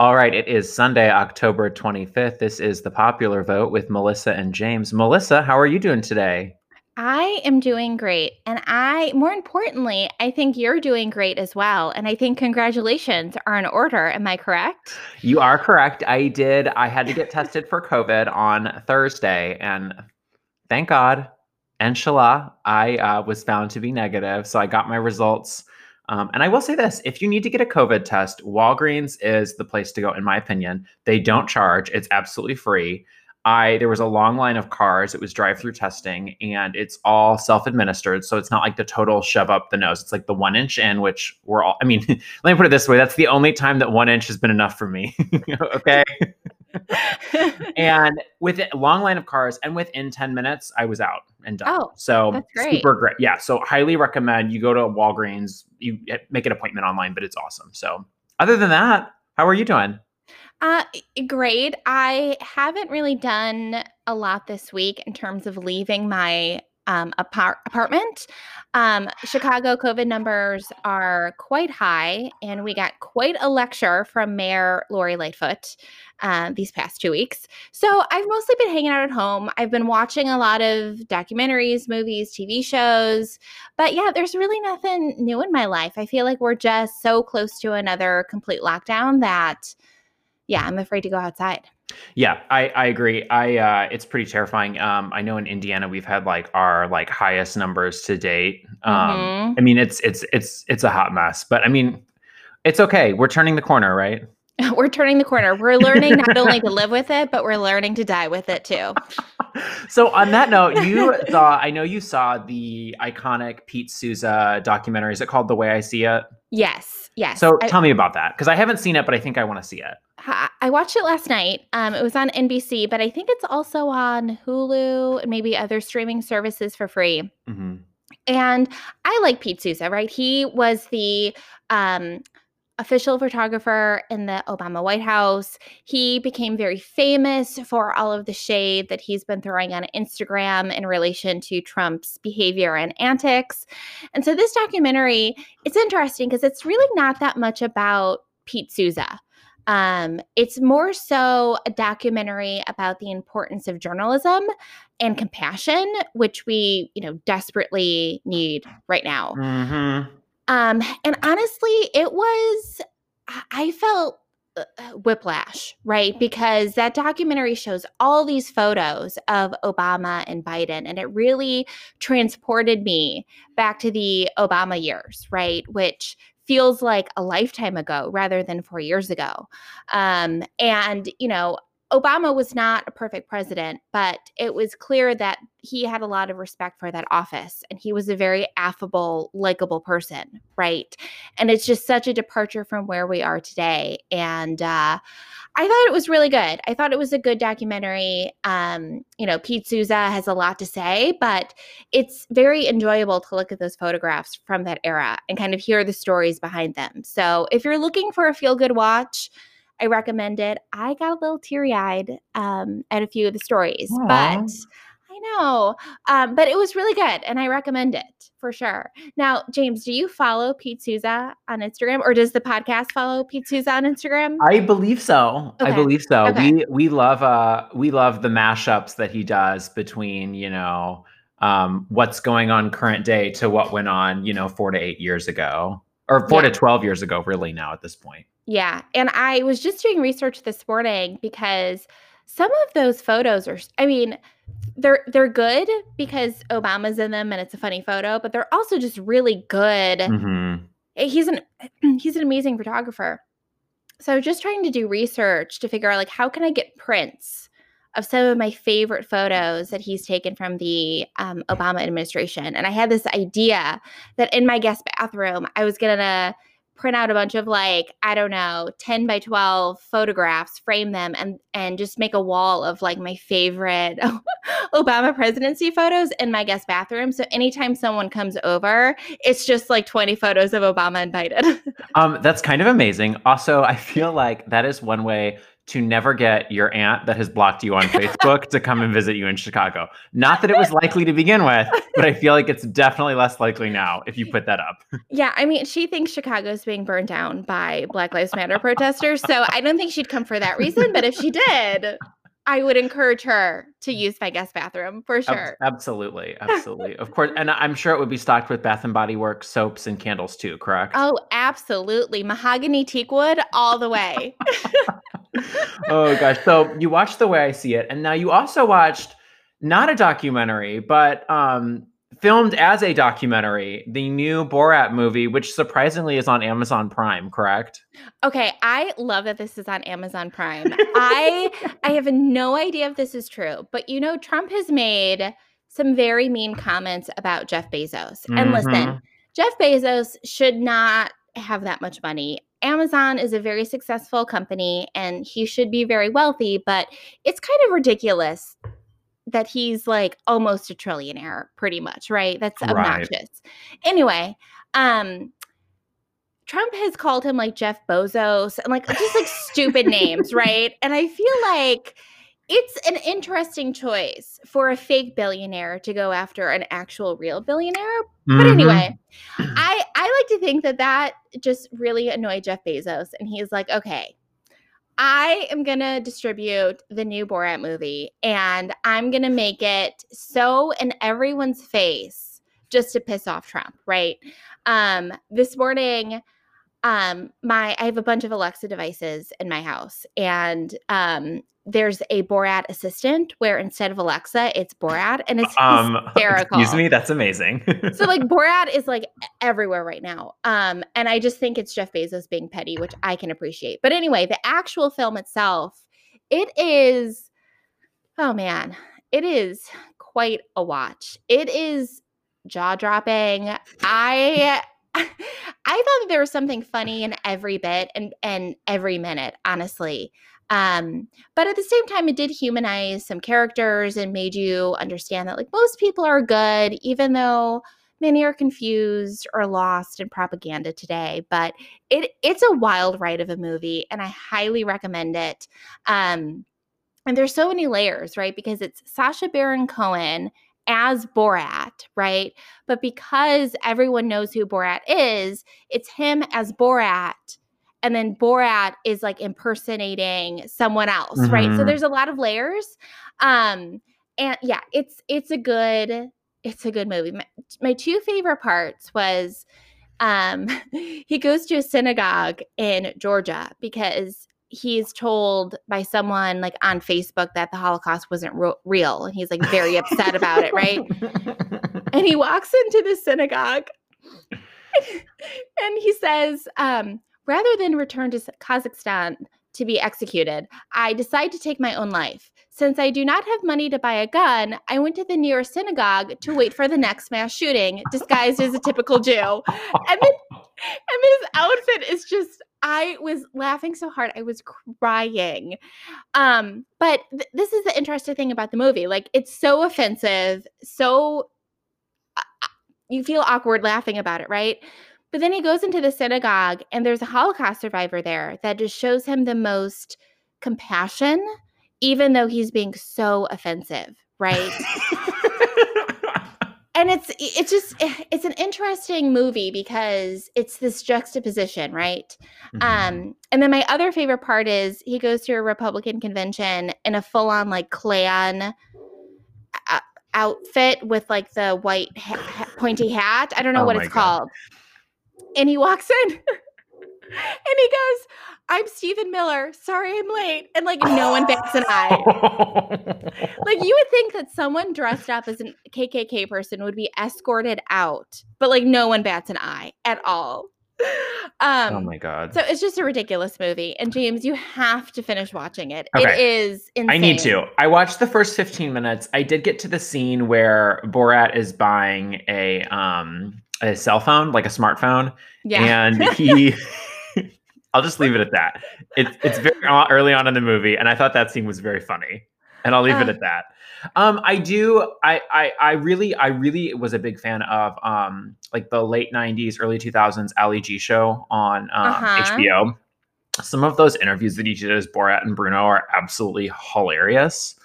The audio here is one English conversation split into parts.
All right, it is Sunday, October 25th. This is the popular vote with Melissa and James. Melissa, how are you doing today? I am doing great. And I, more importantly, I think you're doing great as well. And I think congratulations are in order. Am I correct? You are correct. I did. I had to get tested for COVID on Thursday. And thank God, inshallah, I uh, was found to be negative. So I got my results um, and I will say this if you need to get a COVID test, Walgreens is the place to go, in my opinion. They don't charge, it's absolutely free. I there was a long line of cars. It was drive-through testing, and it's all self-administered. So it's not like the total shove up the nose. It's like the one inch in, which we're all. I mean, let me put it this way: that's the only time that one inch has been enough for me. okay. and with a long line of cars, and within 10 minutes, I was out and done. Oh, so great. super great. Yeah. So highly recommend you go to Walgreens, you make an appointment online, but it's awesome. So other than that, how are you doing? Uh, great. I haven't really done a lot this week in terms of leaving my um, apart- apartment. Um, Chicago COVID numbers are quite high, and we got quite a lecture from Mayor Lori Lightfoot uh, these past two weeks. So I've mostly been hanging out at home. I've been watching a lot of documentaries, movies, TV shows. But yeah, there's really nothing new in my life. I feel like we're just so close to another complete lockdown that, yeah, I'm afraid to go outside. Yeah, I, I agree. I uh, it's pretty terrifying. Um, I know in Indiana we've had like our like highest numbers to date. Um, mm-hmm. I mean it's it's it's it's a hot mess, but I mean it's okay. We're turning the corner, right? We're turning the corner. We're learning not only to live with it, but we're learning to die with it too. so on that note, you saw I know you saw the iconic Pete Souza documentary. Is it called The Way I See It? Yes. Yes. So I, tell me about that because I haven't seen it, but I think I want to see it. I watched it last night. Um, it was on NBC, but I think it's also on Hulu and maybe other streaming services for free. Mm-hmm. And I like Pete Souza, right? He was the um, official photographer in the Obama White House. He became very famous for all of the shade that he's been throwing on Instagram in relation to Trump's behavior and antics. And so this documentary, it's interesting because it's really not that much about Pete Souza. Um, it's more so a documentary about the importance of journalism and compassion, which we, you know, desperately need right now. Mm-hmm. Um, and honestly, it was, I felt uh, uh, whiplash, right? Because that documentary shows all these photos of Obama and Biden, and it really transported me back to the Obama years, right? Which feels like a lifetime ago rather than four years ago. Um, and, you know, Obama was not a perfect president, but it was clear that he had a lot of respect for that office and he was a very affable, likable person, right? And it's just such a departure from where we are today. And uh, I thought it was really good. I thought it was a good documentary. Um, you know, Pete Souza has a lot to say, but it's very enjoyable to look at those photographs from that era and kind of hear the stories behind them. So if you're looking for a feel good watch, I recommend it. I got a little teary eyed um, at a few of the stories, Aww. but I know, um, but it was really good, and I recommend it for sure. Now, James, do you follow Pete Souza on Instagram, or does the podcast follow Pete Souza on Instagram? I believe so. Okay. I believe so. Okay. We we love uh we love the mashups that he does between you know um, what's going on current day to what went on you know four to eight years ago or four yeah. to 12 years ago, really, now at this point. Yeah. And I was just doing research this morning because some of those photos are, I mean, they're they're good because Obama's in them and it's a funny photo, but they're also just really good. Mm-hmm. He's an he's an amazing photographer. So I was just trying to do research to figure out like how can I get prints of some of my favorite photos that he's taken from the um, Obama administration. And I had this idea that in my guest bathroom, I was going to print out a bunch of like i don't know 10 by 12 photographs frame them and and just make a wall of like my favorite obama presidency photos in my guest bathroom. So anytime someone comes over it's just like 20 photos of obama invited um that's kind of amazing. Also i feel like that is one way to never get your aunt that has blocked you on Facebook to come and visit you in Chicago. Not that it was likely to begin with, but I feel like it's definitely less likely now if you put that up. Yeah, I mean, she thinks Chicago's being burned down by Black Lives Matter protesters, so I don't think she'd come for that reason, but if she did, I would encourage her to use my guest bathroom for sure. Absolutely, absolutely, of course, and I'm sure it would be stocked with Bath and Body Works soaps and candles too. Correct? Oh, absolutely, mahogany teak wood all the way. oh gosh, so you watched The Way I See It, and now you also watched not a documentary, but um, filmed as a documentary, the new Borat movie, which surprisingly is on Amazon Prime, correct? Okay, I love that this is on Amazon Prime. I I have no idea if this is true, but you know Trump has made some very mean comments about Jeff Bezos. Mm-hmm. And listen, mm-hmm. Jeff Bezos should not have that much money. Amazon is a very successful company and he should be very wealthy, but it's kind of ridiculous that he's like almost a trillionaire pretty much right that's obnoxious right. anyway um Trump has called him like Jeff Bezos and like just like stupid names, right? And I feel like it's an interesting choice for a fake billionaire to go after an actual real billionaire. Mm-hmm. But anyway, I I like to think that that just really annoyed Jeff Bezos and he's like, "Okay, I am going to distribute the new Borat movie and I'm going to make it so in everyone's face just to piss off Trump, right? Um, this morning, um, my I have a bunch of Alexa devices in my house, and um, there's a Borat assistant where instead of Alexa, it's Borat, and it's um, hysterical. Excuse me, that's amazing. so like Borat is like everywhere right now, um, and I just think it's Jeff Bezos being petty, which I can appreciate. But anyway, the actual film itself, it is, oh man, it is quite a watch. It is jaw dropping. I I thought there was something funny in every bit and and every minute, honestly. Um, but at the same time, it did humanize some characters and made you understand that like most people are good, even though many are confused or lost in propaganda today. But it it's a wild ride of a movie, and I highly recommend it. Um, and there's so many layers, right? Because it's Sacha Baron Cohen as Borat, right? But because everyone knows who Borat is, it's him as Borat. And then Borat is like impersonating someone else, mm-hmm. right? So mm-hmm. there's a lot of layers. Um, and yeah, it's it's a good it's a good movie. My, my two favorite parts was um he goes to a synagogue in Georgia because he's told by someone like on Facebook that the Holocaust wasn't ro- real. And he's like very upset about it, right? And he walks into the synagogue and he says, um, rather than return to Kazakhstan to be executed, I decide to take my own life. Since I do not have money to buy a gun, I went to the nearest synagogue to wait for the next mass shooting, disguised as a typical Jew. And then, and his outfit is just I was laughing so hard I was crying. Um, but th- this is the interesting thing about the movie. Like it's so offensive, so uh, you feel awkward laughing about it, right? But then he goes into the synagogue and there's a Holocaust survivor there that just shows him the most compassion even though he's being so offensive, right? and it's it's just eh, it's an interesting movie because it's this juxtaposition right mm-hmm. um and then my other favorite part is he goes to a republican convention in a full-on like klan uh, outfit with like the white ha- pointy hat i don't know oh what it's God. called and he walks in and he goes I'm Stephen Miller. Sorry I'm late. And like no one bats an eye. like you would think that someone dressed up as a KKK person would be escorted out, but like no one bats an eye at all. Um, oh my god! So it's just a ridiculous movie, and James, you have to finish watching it. Okay. It is insane. I need to. I watched the first 15 minutes. I did get to the scene where Borat is buying a um a cell phone, like a smartphone, yeah. and he I'll just leave it at that. It's it's very early on in the movie, and I thought that scene was very funny, and I'll leave uh, it at that. Um, I do. I, I I really I really was a big fan of um like the late '90s, early 2000s Ali G show on um, uh-huh. HBO. some of those interviews that he did as Borat and Bruno are absolutely hilarious.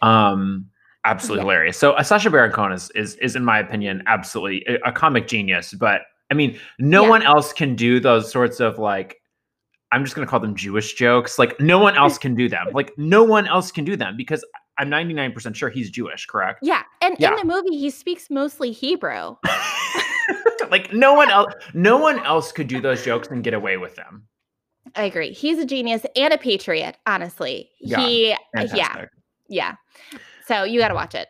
Um, absolutely yeah. hilarious. So uh, Sacha Baron Cohen is, is is in my opinion absolutely a, a comic genius. But I mean, no yeah. one else can do those sorts of like I'm just going to call them Jewish jokes. Like no one else can do them. Like no one else can do them because I'm 99% sure he's Jewish, correct? Yeah. And yeah. in the movie he speaks mostly Hebrew. like no one else no one else could do those jokes and get away with them. I agree. He's a genius and a patriot, honestly. Yeah, he fantastic. yeah. Yeah. So you got to watch it.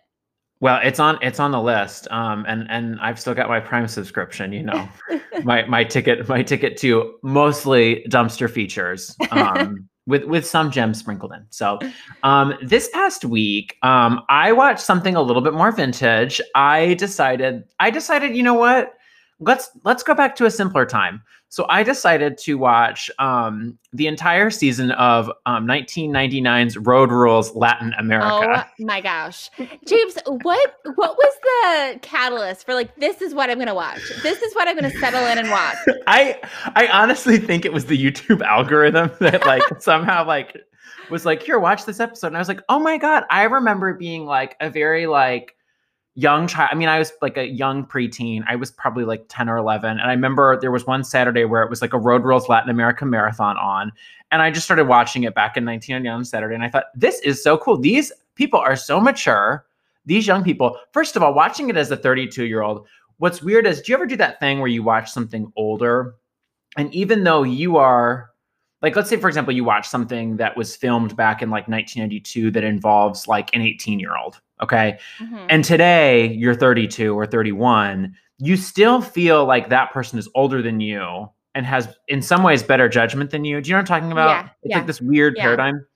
Well, it's on it's on the list, um, and and I've still got my Prime subscription. You know, my my ticket my ticket to mostly dumpster features, um, with with some gems sprinkled in. So, um, this past week, um, I watched something a little bit more vintage. I decided I decided, you know what? Let's let's go back to a simpler time. So I decided to watch um, the entire season of um, 1999's Road Rules Latin America. Oh my gosh, James, what what was the catalyst for like this is what I'm going to watch? This is what I'm going to settle in and watch. I I honestly think it was the YouTube algorithm that like somehow like was like here watch this episode, and I was like oh my god, I remember being like a very like young child. I mean, I was like a young preteen. I was probably like 10 or 11. And I remember there was one Saturday where it was like a Road Rules Latin America marathon on. And I just started watching it back in 1999 on Saturday. And I thought, this is so cool. These people are so mature. These young people, first of all, watching it as a 32 year old, what's weird is do you ever do that thing where you watch something older? And even though you are like let's say for example you watch something that was filmed back in like 1992 that involves like an 18 year old okay mm-hmm. and today you're 32 or 31 you still feel like that person is older than you and has in some ways better judgment than you do you know what i'm talking about yeah, it's yeah. like this weird yeah. paradigm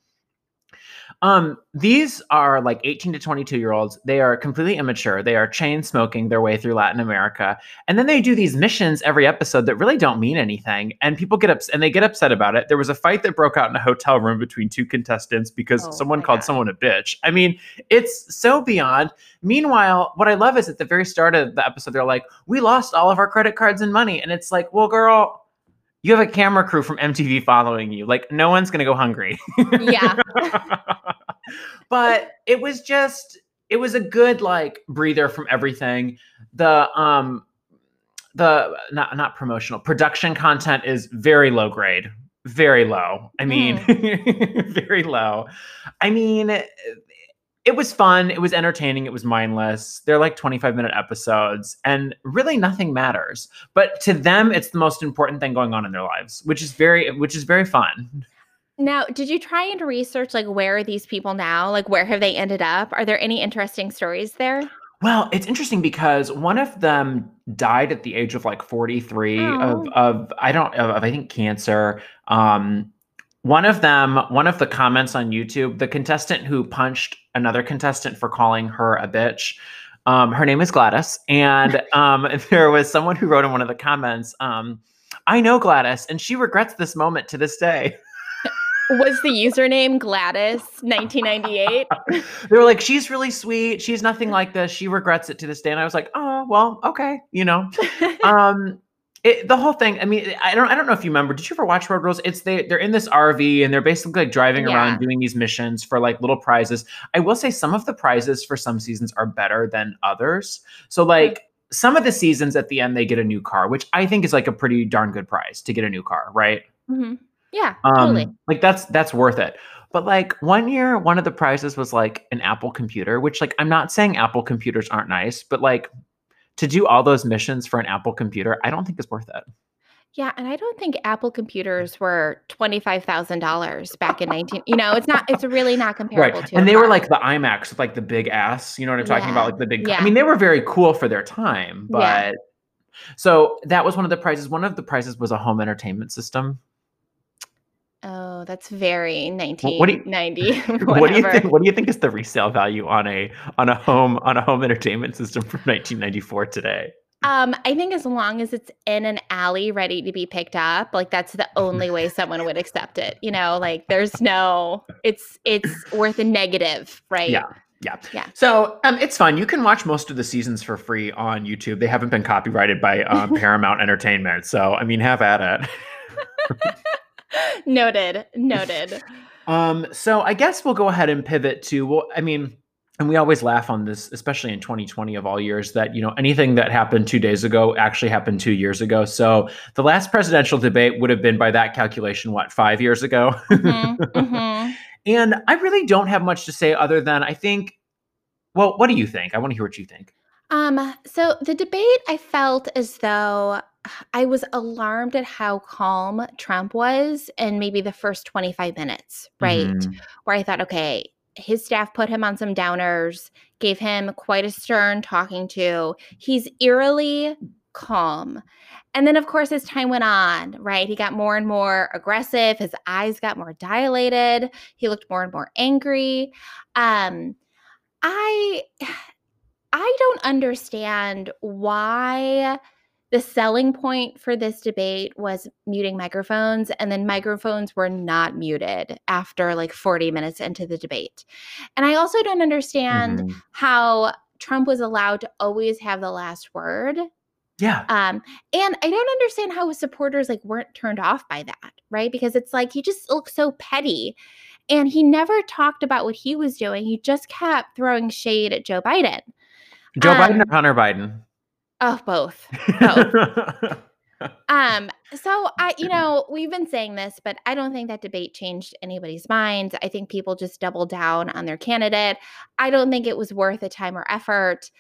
um, these are like 18 to 22 year olds. They are completely immature. They are chain smoking their way through Latin America. And then they do these missions every episode that really don't mean anything. And people get upset and they get upset about it. There was a fight that broke out in a hotel room between two contestants because oh, someone called God. someone a bitch. I mean, it's so beyond. Meanwhile, what I love is at the very start of the episode, they're like, we lost all of our credit cards and money. And it's like, well, girl, you have a camera crew from MTV following you. Like no one's gonna go hungry. yeah. but it was just it was a good like breather from everything. The um the not not promotional production content is very low grade very low i mean mm. very low i mean it was fun. It was entertaining. It was mindless. They're like 25 minute episodes and really nothing matters. But to them, it's the most important thing going on in their lives, which is very, which is very fun. Now, did you try and research like where are these people now? Like where have they ended up? Are there any interesting stories there? Well, it's interesting because one of them died at the age of like 43 oh. of, of I don't of I think cancer. Um, one of them, one of the comments on YouTube, the contestant who punched another contestant for calling her a bitch. Um, her name is Gladys, and um, there was someone who wrote in one of the comments, um, "I know Gladys, and she regrets this moment to this day." was the username Gladys 1998? they were like, "She's really sweet. She's nothing like this. She regrets it to this day." And I was like, "Oh, well, okay, you know." um, it, the whole thing. I mean, I don't. I don't know if you remember. Did you ever watch Road Rules? It's they. They're in this RV and they're basically like driving yeah. around doing these missions for like little prizes. I will say some of the prizes for some seasons are better than others. So like. Some of the seasons at the end they get a new car, which I think is like a pretty darn good prize to get a new car, right? Mm-hmm. Yeah, um, totally. Like that's that's worth it. But like one year, one of the prizes was like an Apple computer, which like I'm not saying Apple computers aren't nice, but like to do all those missions for an Apple computer, I don't think is worth it. Yeah, and I don't think Apple mm. computers were twenty five thousand dollars back in nineteen. You know, it's not. It's really not comparable right. to. And they car. were like the iMacs with like the big ass. You know what I'm talking yeah. about? Like the big. Yeah. I mean, they were very cool for their time, but. Yeah. So that was one of the prizes. One of the prizes was a home entertainment system. Oh, that's very 1990. What do you, what do you think? What do you think is the resale value on a on a home on a home entertainment system from 1994 today? Um, I think as long as it's in an alley ready to be picked up, like that's the only way someone would accept it. You know, like there's no it's it's worth a negative, right? Yeah. Yeah. Yeah. So um, it's fun. You can watch most of the seasons for free on YouTube. They haven't been copyrighted by um, Paramount Entertainment. So, I mean, have at it. noted. Noted. Um, so I guess we'll go ahead and pivot to well, I mean, and we always laugh on this, especially in 2020 of all years, that you know anything that happened two days ago actually happened two years ago. So the last presidential debate would have been, by that calculation, what five years ago. Mm-hmm, mm-hmm. and I really don't have much to say other than I think. Well, what do you think? I want to hear what you think. Um, so the debate, I felt as though I was alarmed at how calm Trump was in maybe the first 25 minutes, right? Mm-hmm. Where I thought, okay, his staff put him on some downers, gave him quite a stern talking to. He's eerily calm. And then, of course, as time went on, right, he got more and more aggressive. His eyes got more dilated. He looked more and more angry. Um, I, I don't understand why the selling point for this debate was muting microphones, and then microphones were not muted after like 40 minutes into the debate. And I also don't understand mm-hmm. how Trump was allowed to always have the last word. Yeah. Um, and I don't understand how his supporters like weren't turned off by that, right? Because it's like he just looks so petty. And he never talked about what he was doing. He just kept throwing shade at Joe Biden. Joe um, Biden or Hunter Biden? Oh, both. Both. um, so I, you know, we've been saying this, but I don't think that debate changed anybody's minds. I think people just doubled down on their candidate. I don't think it was worth the time or effort.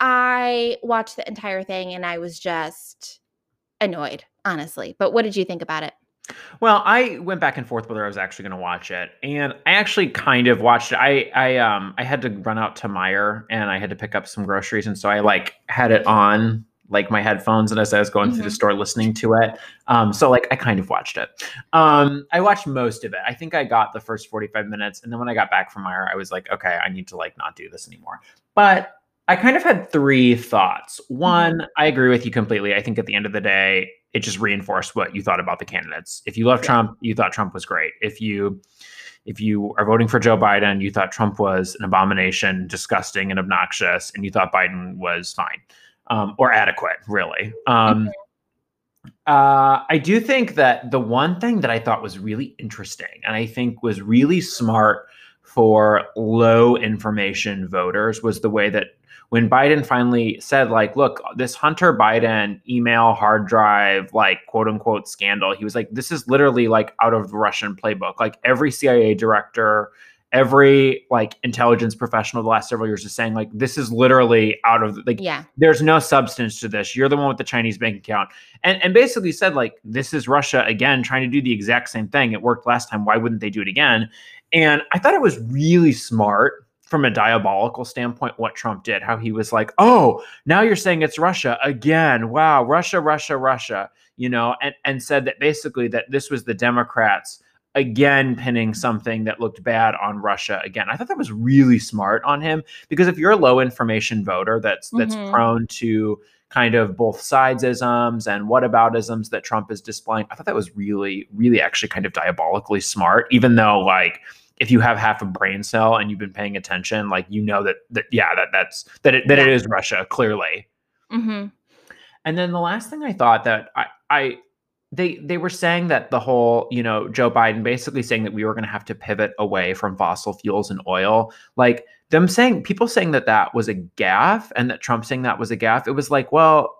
I watched the entire thing and I was just annoyed, honestly. But what did you think about it? Well, I went back and forth whether I was actually going to watch it, and I actually kind of watched it. I I um I had to run out to Meijer and I had to pick up some groceries, and so I like had it on like my headphones, and as I was going mm-hmm. through the mm-hmm. store listening to it, um, so like I kind of watched it. Um, I watched most of it. I think I got the first forty five minutes, and then when I got back from Meijer, I was like, okay, I need to like not do this anymore. But I kind of had three thoughts. One, mm-hmm. I agree with you completely. I think at the end of the day, it just reinforced what you thought about the candidates. If you love yeah. Trump, you thought Trump was great. If you if you are voting for Joe Biden, you thought Trump was an abomination, disgusting, and obnoxious, and you thought Biden was fine um, or adequate, really. Um, uh, I do think that the one thing that I thought was really interesting, and I think was really smart for low information voters, was the way that when Biden finally said, like, look, this Hunter Biden email hard drive, like, quote unquote scandal, he was like, this is literally like out of the Russian playbook. Like, every CIA director, every like intelligence professional the last several years is saying, like, this is literally out of like, yeah, there's no substance to this. You're the one with the Chinese bank account. And, and basically said, like, this is Russia again trying to do the exact same thing. It worked last time. Why wouldn't they do it again? And I thought it was really smart from a diabolical standpoint what Trump did, how he was like, "Oh, now you're saying it's Russia again. Wow, Russia, Russia, Russia." You know, and and said that basically that this was the Democrats again pinning something that looked bad on Russia again. I thought that was really smart on him because if you're a low information voter that's that's mm-hmm. prone to kind of both sides isms and whataboutisms that Trump is displaying, I thought that was really really actually kind of diabolically smart even though like if you have half a brain cell and you've been paying attention, like you know that that yeah that that's that it, that yeah. it is Russia clearly. Mm-hmm. And then the last thing I thought that I I they they were saying that the whole you know Joe Biden basically saying that we were going to have to pivot away from fossil fuels and oil like them saying people saying that that was a gaffe and that Trump saying that was a gaffe it was like well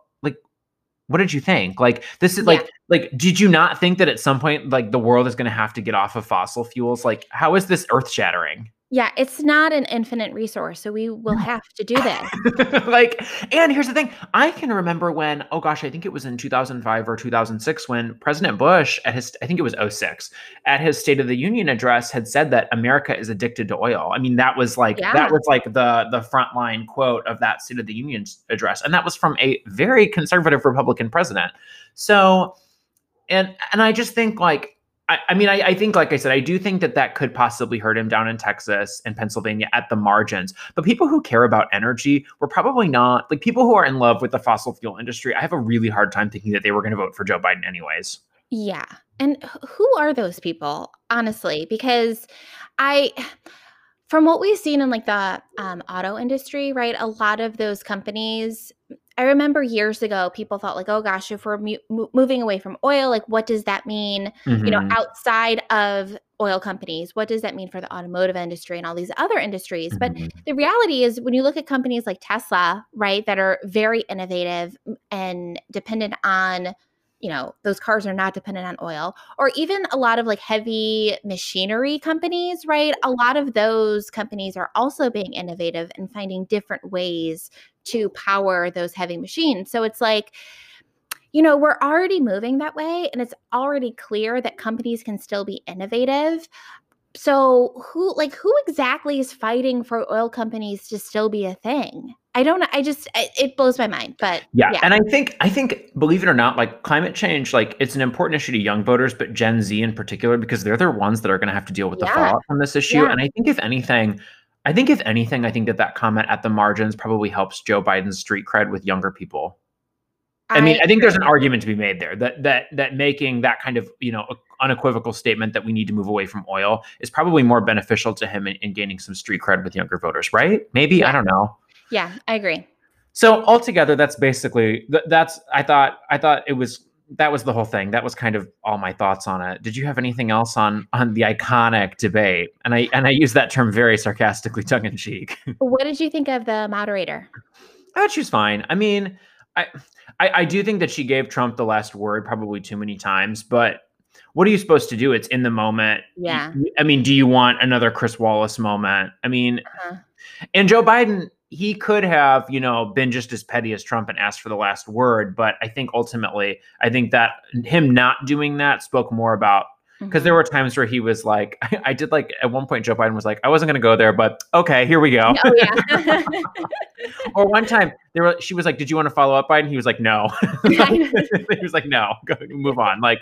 what did you think? Like this is yeah. like like did you not think that at some point like the world is going to have to get off of fossil fuels? Like how is this earth shattering? Yeah, it's not an infinite resource, so we will have to do this. like, and here's the thing: I can remember when, oh gosh, I think it was in 2005 or 2006 when President Bush, at his, I think it was 06, at his State of the Union address, had said that America is addicted to oil. I mean, that was like yeah. that was like the the frontline quote of that State of the Union address, and that was from a very conservative Republican president. So, and and I just think like I, I mean, I, I, think, like I said, I do think that that could possibly hurt him down in Texas and Pennsylvania at the margins. But people who care about energy were probably not like people who are in love with the fossil fuel industry. I have a really hard time thinking that they were going to vote for Joe Biden, anyways. Yeah. And who are those people, honestly? Because I from what we've seen in like the um, auto industry, right? A lot of those companies I remember years ago, people thought like, oh gosh, if we're mu- moving away from oil, like what does that mean? Mm-hmm. You know, mm-hmm. outside of oil companies, what does that mean for the automotive industry and all these other industries? Mm-hmm. But the reality is, when you look at companies like Tesla, right, that are very innovative and dependent on you know those cars are not dependent on oil or even a lot of like heavy machinery companies right? A mm-hmm. lot of those companies are also being innovative and finding different ways to power those heavy machines. So it's like you know we're already moving that way and it's already clear that companies can still be innovative so who like who exactly is fighting for oil companies to still be a thing I don't. I just it blows my mind, but yeah. yeah. And I think I think believe it or not, like climate change, like it's an important issue to young voters, but Gen Z in particular, because they're the ones that are going to have to deal with yeah. the fallout from this issue. Yeah. And I think if anything, I think if anything, I think that that comment at the margins probably helps Joe Biden's street cred with younger people. I, I mean, I think there's an argument to be made there that that that making that kind of you know unequivocal statement that we need to move away from oil is probably more beneficial to him in, in gaining some street cred with younger voters, right? Maybe I don't know. Yeah, I agree. So altogether, that's basically that's. I thought I thought it was that was the whole thing. That was kind of all my thoughts on it. Did you have anything else on on the iconic debate? And I and I use that term very sarcastically, tongue in cheek. what did you think of the moderator? I thought she was fine. I mean, I, I I do think that she gave Trump the last word probably too many times, but what are you supposed to do? It's in the moment. Yeah. I mean, do you want another Chris Wallace moment? I mean, uh-huh. and Joe Biden, he could have, you know, been just as petty as Trump and asked for the last word. But I think ultimately, I think that him not doing that spoke more about because mm-hmm. there were times where he was like, I, I, did like at one point, Joe Biden was like, I wasn't going to go there, but okay, here we go. Oh, yeah. or one time, there were, she was like, Did you want to follow up, Biden? He was like, No. he was like, No, go move on. Like,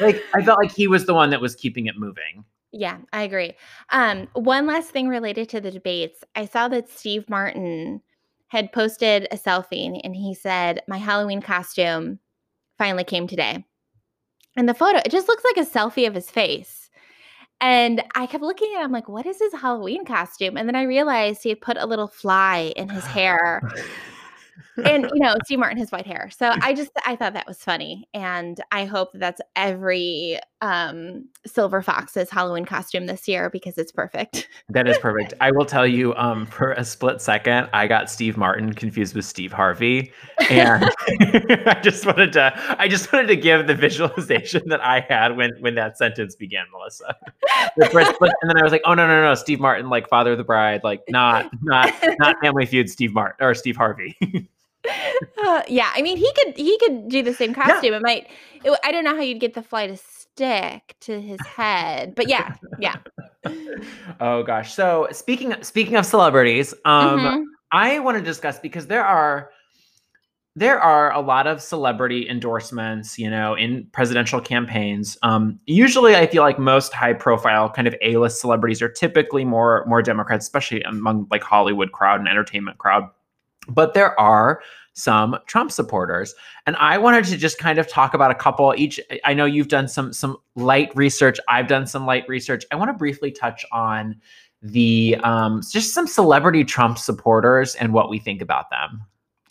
like I felt like he was the one that was keeping it moving. Yeah, I agree. Um, one last thing related to the debates. I saw that Steve Martin had posted a selfie and he said, My Halloween costume finally came today. And the photo, it just looks like a selfie of his face. And I kept looking at him like, what is his Halloween costume? And then I realized he had put a little fly in his hair. And you know, Steve Martin has white hair. So I just I thought that was funny. And I hope that that's every um Silver Fox's Halloween costume this year because it's perfect. that is perfect. I will tell you, um, for a split second, I got Steve Martin confused with Steve Harvey. And I just wanted to I just wanted to give the visualization that I had when when that sentence began, Melissa. and then I was like, oh no, no, no, Steve Martin, like father of the bride, like not not not family feud Steve Martin or Steve Harvey. Uh, yeah, I mean, he could he could do the same costume. Yeah. It might. It, I don't know how you'd get the fly to stick to his head, but yeah, yeah. oh gosh. So speaking speaking of celebrities, um, mm-hmm. I want to discuss because there are there are a lot of celebrity endorsements, you know, in presidential campaigns. Um, usually, I feel like most high-profile kind of A-list celebrities are typically more more Democrats, especially among like Hollywood crowd and entertainment crowd. But there are some Trump supporters. And I wanted to just kind of talk about a couple each. I know you've done some some light research. I've done some light research. I want to briefly touch on the um, just some celebrity Trump supporters and what we think about them.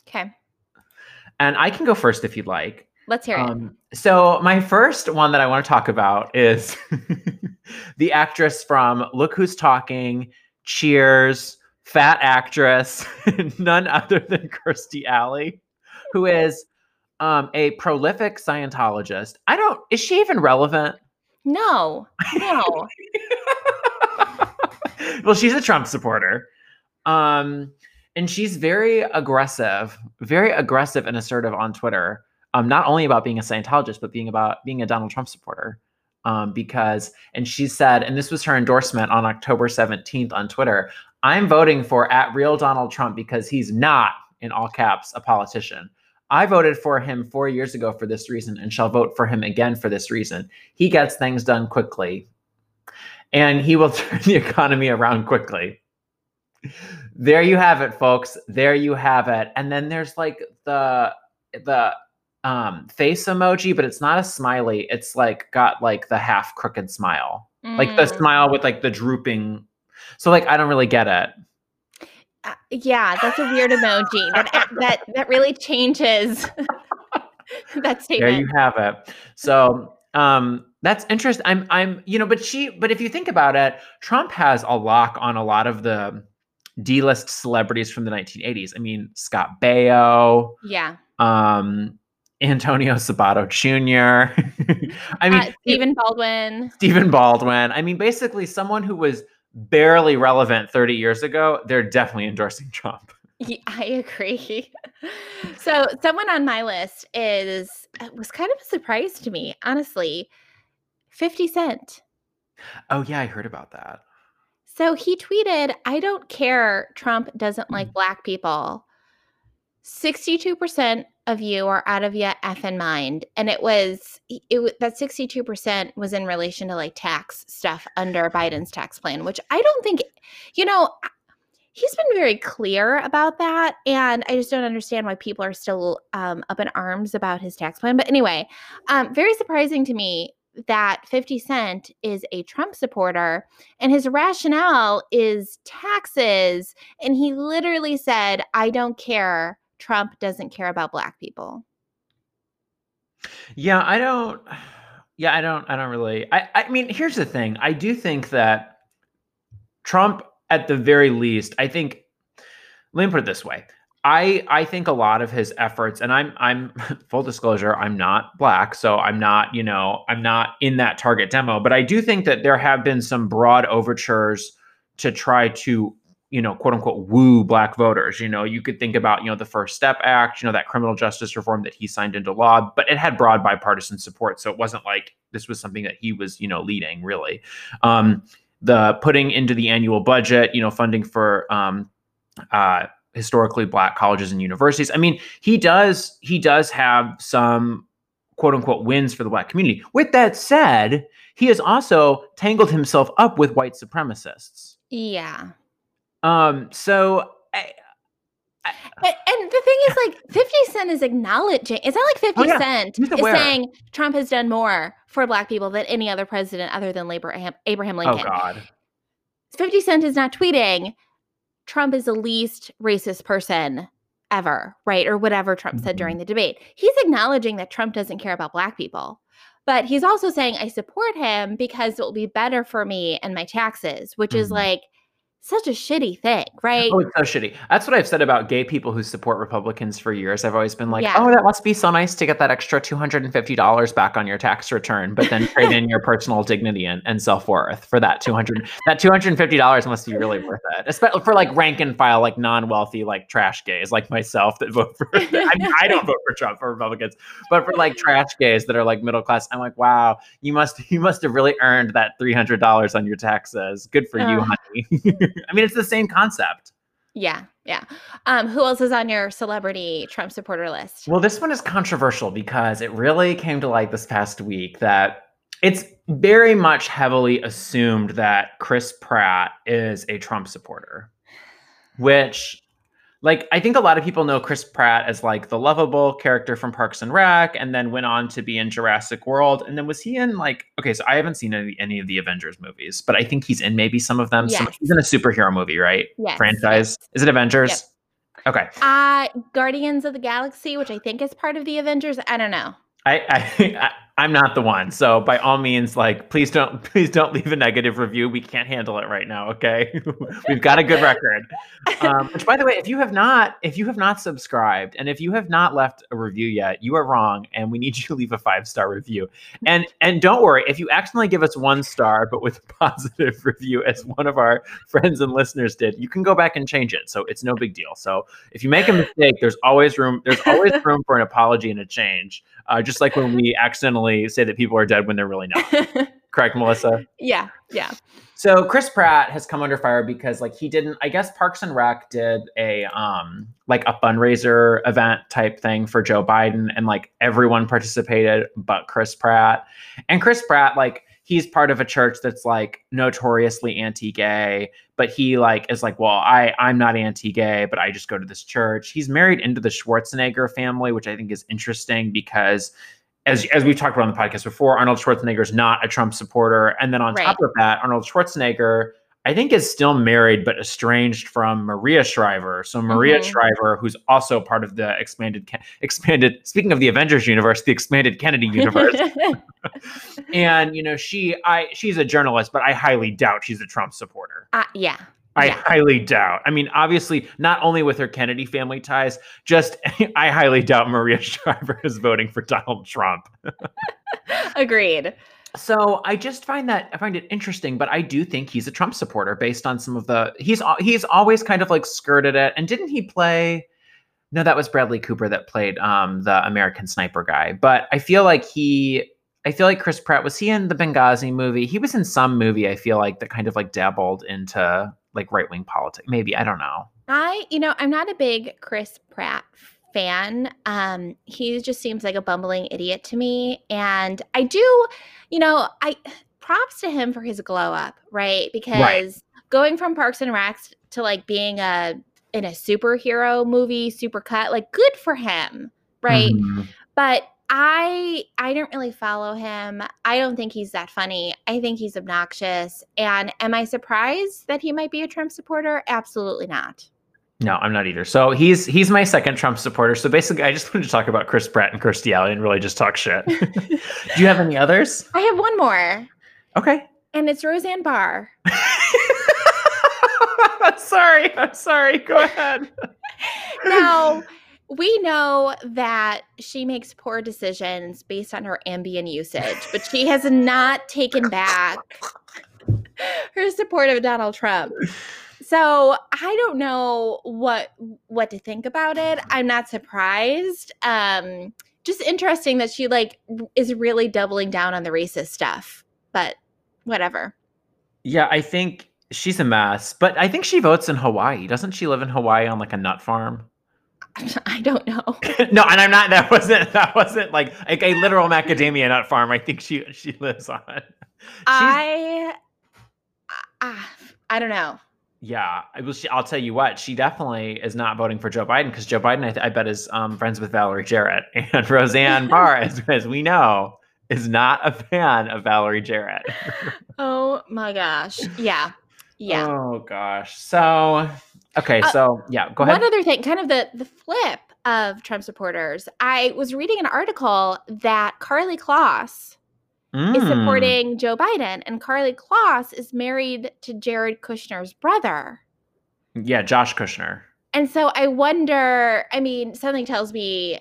Okay. And I can go first if you'd like. Let's hear um, it. So my first one that I want to talk about is the actress from Look Who's Talking, Cheers, fat actress, none other than Kirstie Alley, who is um, a prolific Scientologist. I don't, is she even relevant? No, no. well, she's a Trump supporter. Um, and she's very aggressive, very aggressive and assertive on Twitter. Um, not only about being a Scientologist, but being about being a Donald Trump supporter. Um, because, and she said, and this was her endorsement on October 17th on Twitter I'm voting for at real Donald Trump because he's not, in all caps, a politician. I voted for him four years ago for this reason and shall vote for him again for this reason. He gets things done quickly and he will turn the economy around quickly. There you have it, folks. There you have it. And then there's like the the um face emoji, but it's not a smiley. It's like got like the half crooked smile. Mm. Like the mm. smile with like the drooping so like I don't really get it. Uh, yeah, that's a weird emoji. That that that really changes that statement. There you have it. So um that's interesting. I'm I'm you know, but she but if you think about it, Trump has a lock on a lot of the D-list celebrities from the 1980s. I mean, Scott Baio. Yeah. Um Antonio Sabato Jr. I mean, uh, Stephen Baldwin. Stephen Baldwin. I mean, basically someone who was barely relevant 30 years ago, they're definitely endorsing Trump. Yeah, I agree. so, someone on my list is uh, was kind of a surprise to me, honestly. 50 Cent. Oh, yeah, I heard about that. So he tweeted, I don't care Trump doesn't like mm. black people. 62% of you are out of your effing mind. And it was, it that 62% was in relation to like tax stuff under Biden's tax plan, which I don't think, you know, he's been very clear about that. And I just don't understand why people are still um, up in arms about his tax plan. But anyway, um, very surprising to me that 50 Cent is a Trump supporter and his rationale is taxes. And he literally said, I don't care. Trump doesn't care about black people. Yeah, I don't. Yeah, I don't. I don't really. I. I mean, here's the thing. I do think that Trump, at the very least, I think. Let me put it this way. I I think a lot of his efforts, and I'm I'm full disclosure, I'm not black, so I'm not you know I'm not in that target demo, but I do think that there have been some broad overtures to try to you know quote unquote woo black voters. You know, you could think about you know the First Step Act, you know that criminal justice reform that he signed into law, but it had broad bipartisan support, so it wasn't like this was something that he was you know leading really. Um, the putting into the annual budget, you know, funding for um, uh, historically black colleges and universities. I mean, he does he does have some quote unquote wins for the black community. With that said, he has also tangled himself up with white supremacists. Yeah. Um. So. I, I, and, the thing is, like, 50 Cent is acknowledging, it's not like 50 oh, yeah. Cent is saying Trump has done more for black people than any other president other than Abraham, Abraham oh, Lincoln. Oh, God. 50 Cent is not tweeting, Trump is the least racist person ever, right? Or whatever Trump said during mm-hmm. the debate. He's acknowledging that Trump doesn't care about black people. But he's also saying, I support him because it will be better for me and my taxes, which mm-hmm. is like, such a shitty thing, right? Oh, it's so shitty. That's what I've said about gay people who support Republicans for years. I've always been like, yeah. oh, that must be so nice to get that extra $250 back on your tax return, but then trade in your personal dignity and, and self-worth for that 200 that $250 must be really worth it. Especially for like rank and file, like non-wealthy, like trash gays like myself that vote for, I, mean, I don't vote for Trump for Republicans, but for like trash gays that are like middle class, I'm like, wow, you must, you must have really earned that $300 on your taxes. Good for uh. you, honey. I mean, it's the same concept. Yeah, yeah. Um, who else is on your celebrity Trump supporter list? Well, this one is controversial because it really came to light this past week that it's very much heavily assumed that Chris Pratt is a Trump supporter, which like I think a lot of people know Chris Pratt as like the lovable character from Parks and Rec, and then went on to be in Jurassic World. And then was he in like okay, so I haven't seen any, any of the Avengers movies, but I think he's in maybe some of them. Yes. Some, he's in a superhero movie, right? Yes. Franchise. Yes. Is it Avengers? Yes. Okay. Uh Guardians of the Galaxy, which I think is part of the Avengers. I don't know. I, I I'm not the one. So by all means, like please don't please don't leave a negative review. We can't handle it right now. Okay, we've got a good record. Um, which, by the way, if you have not if you have not subscribed and if you have not left a review yet, you are wrong, and we need you to leave a five star review. And and don't worry if you accidentally give us one star, but with a positive review, as one of our friends and listeners did, you can go back and change it. So it's no big deal. So if you make a mistake, there's always room. There's always room for an apology and a change. Uh, just like when we accidentally say that people are dead when they're really not. Correct, Melissa? Yeah, yeah. So Chris Pratt has come under fire because like he didn't I guess Parks and Rec did a um like a fundraiser event type thing for Joe Biden and like everyone participated but Chris Pratt. And Chris Pratt like he's part of a church that's like notoriously anti-gay but he like is like well i i'm not anti-gay but i just go to this church he's married into the schwarzenegger family which i think is interesting because as as we've talked about on the podcast before arnold schwarzenegger is not a trump supporter and then on right. top of that arnold schwarzenegger I think is still married but estranged from Maria Shriver. So Maria mm-hmm. Shriver, who's also part of the expanded expanded. Speaking of the Avengers universe, the expanded Kennedy universe, and you know she I she's a journalist, but I highly doubt she's a Trump supporter. Uh, yeah. I highly doubt. I mean, obviously, not only with her Kennedy family ties, just I highly doubt Maria Shriver is voting for Donald Trump. Agreed. So I just find that I find it interesting, but I do think he's a Trump supporter based on some of the he's he's always kind of like skirted it. And didn't he play? No, that was Bradley Cooper that played um, the American Sniper guy. But I feel like he, I feel like Chris Pratt was he in the Benghazi movie? He was in some movie. I feel like that kind of like dabbled into like right wing politics. Maybe I don't know. I, you know, I'm not a big Chris Pratt fan. Um, he just seems like a bumbling idiot to me. And I do, you know, I props to him for his glow up, right? Because right. going from Parks and Recs to like being a in a superhero movie, super cut, like good for him, right? Mm-hmm. But I I don't really follow him. I don't think he's that funny. I think he's obnoxious. And am I surprised that he might be a Trump supporter? Absolutely not. No, I'm not either. So he's he's my second Trump supporter. So basically, I just wanted to talk about Chris Pratt and Kirstie Alley and really just talk shit. Do you have any others? I have one more. Okay. And it's Roseanne Barr. I'm sorry, I'm sorry. Go ahead. now, we know that she makes poor decisions based on her Ambien usage, but she has not taken back her support of Donald Trump. So I don't know what what to think about it. I'm not surprised. Um, just interesting that she like is really doubling down on the racist stuff. But whatever. Yeah, I think she's a mess. But I think she votes in Hawaii. Doesn't she live in Hawaii on like a nut farm? I don't know. no, and I'm not. That wasn't. That wasn't like like a literal macadamia nut farm. I think she she lives on. She's, I, I I don't know. Yeah, I will. I'll tell you what. She definitely is not voting for Joe Biden because Joe Biden, I, th- I, bet, is um, friends with Valerie Jarrett and Roseanne Barr, as, as we know, is not a fan of Valerie Jarrett. oh my gosh! Yeah, yeah. Oh gosh. So okay, uh, so yeah, go ahead. One other thing, kind of the the flip of Trump supporters. I was reading an article that Karlie Kloss mm. is supporting Joe Biden, and Karlie Kloss is married to Jared Kushner's brother. Yeah, Josh Kushner. And so I wonder, I mean, something tells me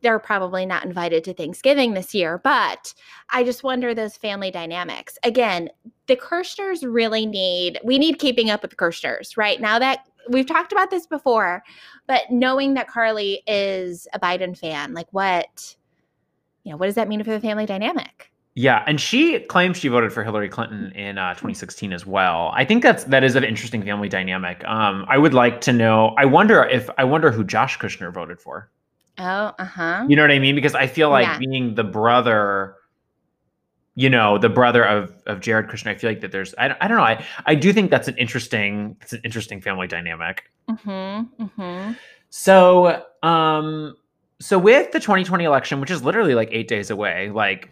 they're probably not invited to Thanksgiving this year, but I just wonder those family dynamics. Again, the Kushners really need, we need keeping up with the Kushners, right? Now that we've talked about this before, but knowing that Karlie is a Biden fan, like what, you know, what does that mean for the family dynamic? Yeah, and she claims she voted for Hillary Clinton in uh, 2016 as well. I think that's that is an interesting family dynamic. Um, I would like to know. I wonder if I wonder who Josh Kushner voted for. Oh, uh huh. You know what I mean? Because I feel like yeah. being the brother, you know, the brother of of Jared Kushner, I feel like that there's I, I don't know. I I do think that's an interesting it's an interesting family dynamic. Mm-hmm. Mm-hmm. So um so with the 2020 election, which is literally like eight days away, like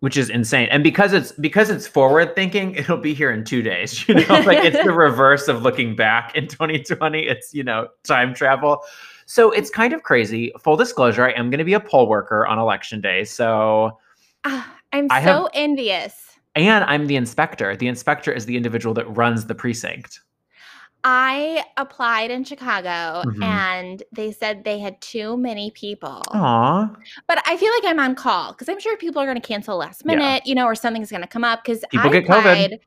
which is insane. And because it's because it's forward thinking, it'll be here in two days. You know, like it's the reverse of looking back in 2020. It's you know time travel. So it's kind of crazy. Full disclosure: I am going to be a poll worker on election day. So uh, I'm I so have, envious. And I'm the inspector. The inspector is the individual that runs the precinct. I applied in Chicago mm-hmm. and they said they had too many people. Aw. But I feel like I'm on call because I'm sure people are going to cancel last minute, yeah. you know, or something's going to come up because I get applied, COVID.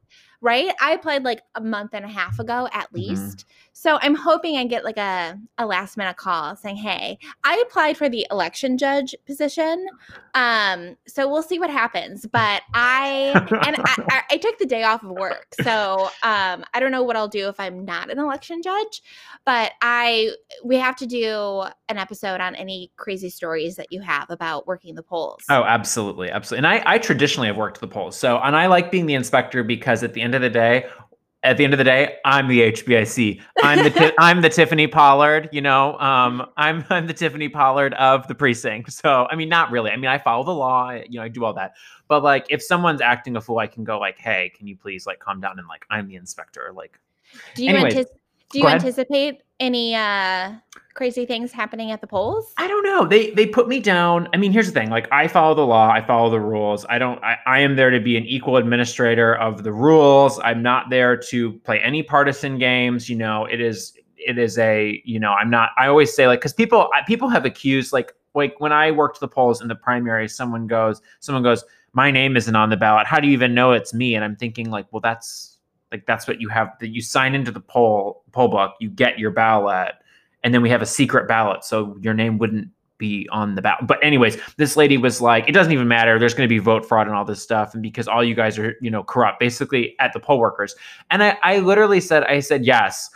Right? I applied like a month and a half ago at mm-hmm. least. Mm-hmm. So I'm hoping I get like a, a last minute call saying, hey, I applied for the election judge position. Um, so we'll see what happens. But I and I, I, I, took the day off of work. So um, I don't know what I'll do if I'm not an election judge. But I we have to do an episode on any crazy stories that you have about working the polls. Oh, absolutely. Absolutely. And I, I traditionally have worked the polls. So and I like being the inspector because at the end of the day, at the end of the day, I'm the HBIC. I'm the I'm the Tiffany Pollard. You know, um, I'm I'm the Tiffany Pollard of the precinct. So I mean, not really. I mean, I follow the law. You know, I do all that. But like, if someone's acting a fool, I can go like, "Hey, can you please like calm down?" And like, I'm the inspector. Like, do you Anyways, anticipate? Do you anticipate any uh crazy things happening at the polls? I don't know. They they put me down. I mean, here's the thing. Like I follow the law, I follow the rules. I don't I, I am there to be an equal administrator of the rules. I'm not there to play any partisan games. You know, it is it is a, you know, I'm not I always say like cuz people people have accused like like when I worked the polls in the primary, someone goes someone goes, "My name isn't on the ballot. How do you even know it's me?" And I'm thinking like, "Well, that's like that's what you have that you sign into the poll poll book, you get your ballot, and then we have a secret ballot, so your name wouldn't be on the ballot. But anyways, this lady was like, it doesn't even matter. There's going to be vote fraud and all this stuff, and because all you guys are you know corrupt, basically at the poll workers. And I, I literally said, I said yes.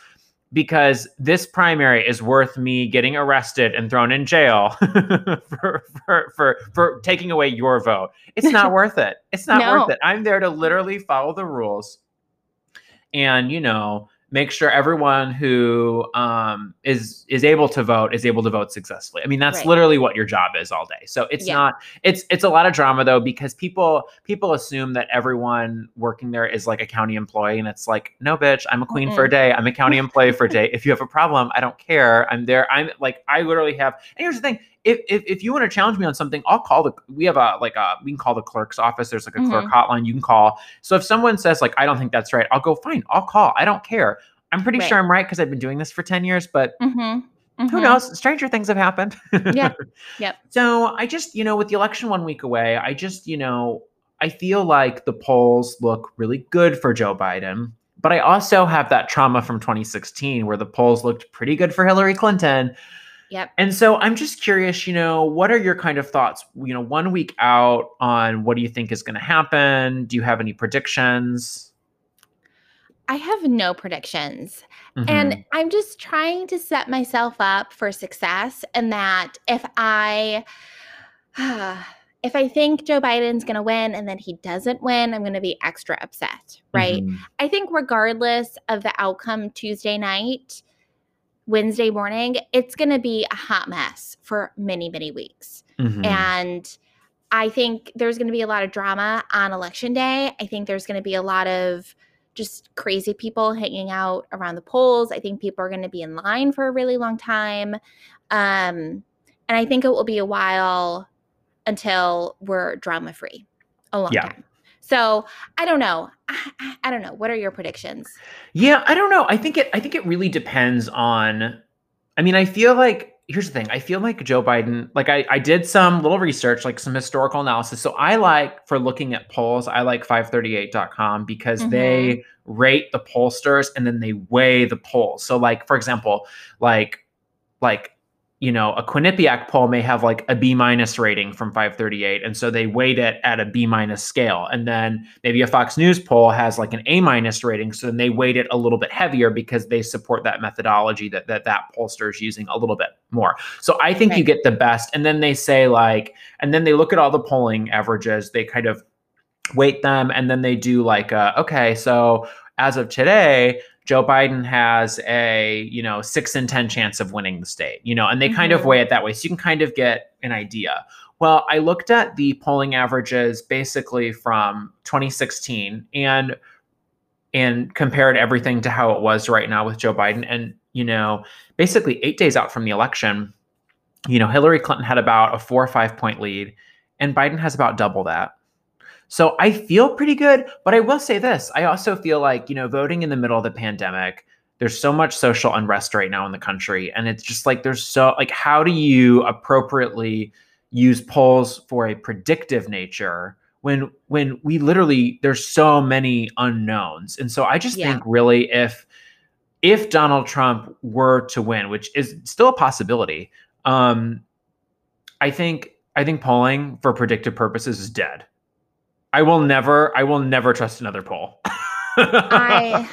Because this primary is worth me getting arrested and thrown in jail for, for, for, for taking away your vote. It's not worth it. It's not no. worth it. I'm there to literally follow the rules and you know make sure everyone who um, is is able to vote is able to vote successfully. I mean, that's right. literally what your job is all day. So it's yeah. not it's it's a lot of drama though because people people assume that everyone working there is like a county employee, and it's like, no, bitch, I'm a queen mm-hmm. for a day. I'm a county employee for a day. If you have a problem, I don't care. I'm there. I'm like I literally have. And here's the thing: if, if, if you want to challenge me on something, I'll call the we have a like a we can call the clerk's office. There's like a mm-hmm. clerk hotline you can call. So if someone says like I don't think that's right, I'll go fine. I'll call. I don't care. I'm pretty right. sure I'm right because I've been doing this for 10 years, but mm-hmm. Mm-hmm. who knows? Stranger things have happened. yeah. Yep. So I just, you know, with the election one week away, I just, you know, I feel like the polls look really good for Joe Biden. But I also have that trauma from 2016 where the polls looked pretty good for Hillary Clinton. Yep. And so I'm just curious, you know, what are your kind of thoughts, you know, one week out on what do you think is going to happen? Do you have any predictions? I have no predictions. Mm-hmm. And I'm just trying to set myself up for success and that if I if I think Joe Biden's going to win and then he doesn't win, I'm going to be extra upset, right? Mm-hmm. I think regardless of the outcome Tuesday night, Wednesday morning, it's going to be a hot mess for many, many weeks. Mm-hmm. And I think there's going to be a lot of drama on election day. I think there's going to be a lot of just crazy people hanging out around the polls. I think people are going to be in line for a really long time. Um, and I think it will be a while until we're drama free. A long yeah. time. So I don't know. I, I, don't know. What are your predictions? Yeah, I don't know. I think it. I think it really depends on. I mean, I feel like here's the thing. I feel like Joe Biden. Like I, I did some little research, like some historical analysis. So I like for looking at polls. I like 538.com because mm-hmm. they rate the pollsters and then they weigh the polls. So like for example, like like you know, a Quinnipiac poll may have like a B minus rating from 538. And so they weight it at a B minus scale. And then maybe a Fox News poll has like an A minus rating. So then they weight it a little bit heavier because they support that methodology that that, that pollster is using a little bit more. So I think right. you get the best. And then they say like, and then they look at all the polling averages, they kind of weight them. And then they do like, uh, okay, so as of today, Joe Biden has a, you know, six in 10 chance of winning the state, you know, and they mm-hmm. kind of mm-hmm. weigh it that way. So you can kind of get an idea. Well, I looked at the polling averages basically from 2016 and and compared everything to how it was right now with Joe Biden. And, you know, basically eight days out from the election, you know, Hillary Clinton had about a four or five point lead, and Biden has about double that. So I feel pretty good, but I will say this. I also feel like, you know, voting in the middle of the pandemic, there's so much social unrest right now in the country. And it's just like, there's so, like, how do you appropriately use polls for a predictive nature? when when we literally there's so many unknowns and so i just yeah. think really if if donald trump were to win which is still a possibility um i think i think polling for predictive purposes is dead I will never, I will never trust another poll. I,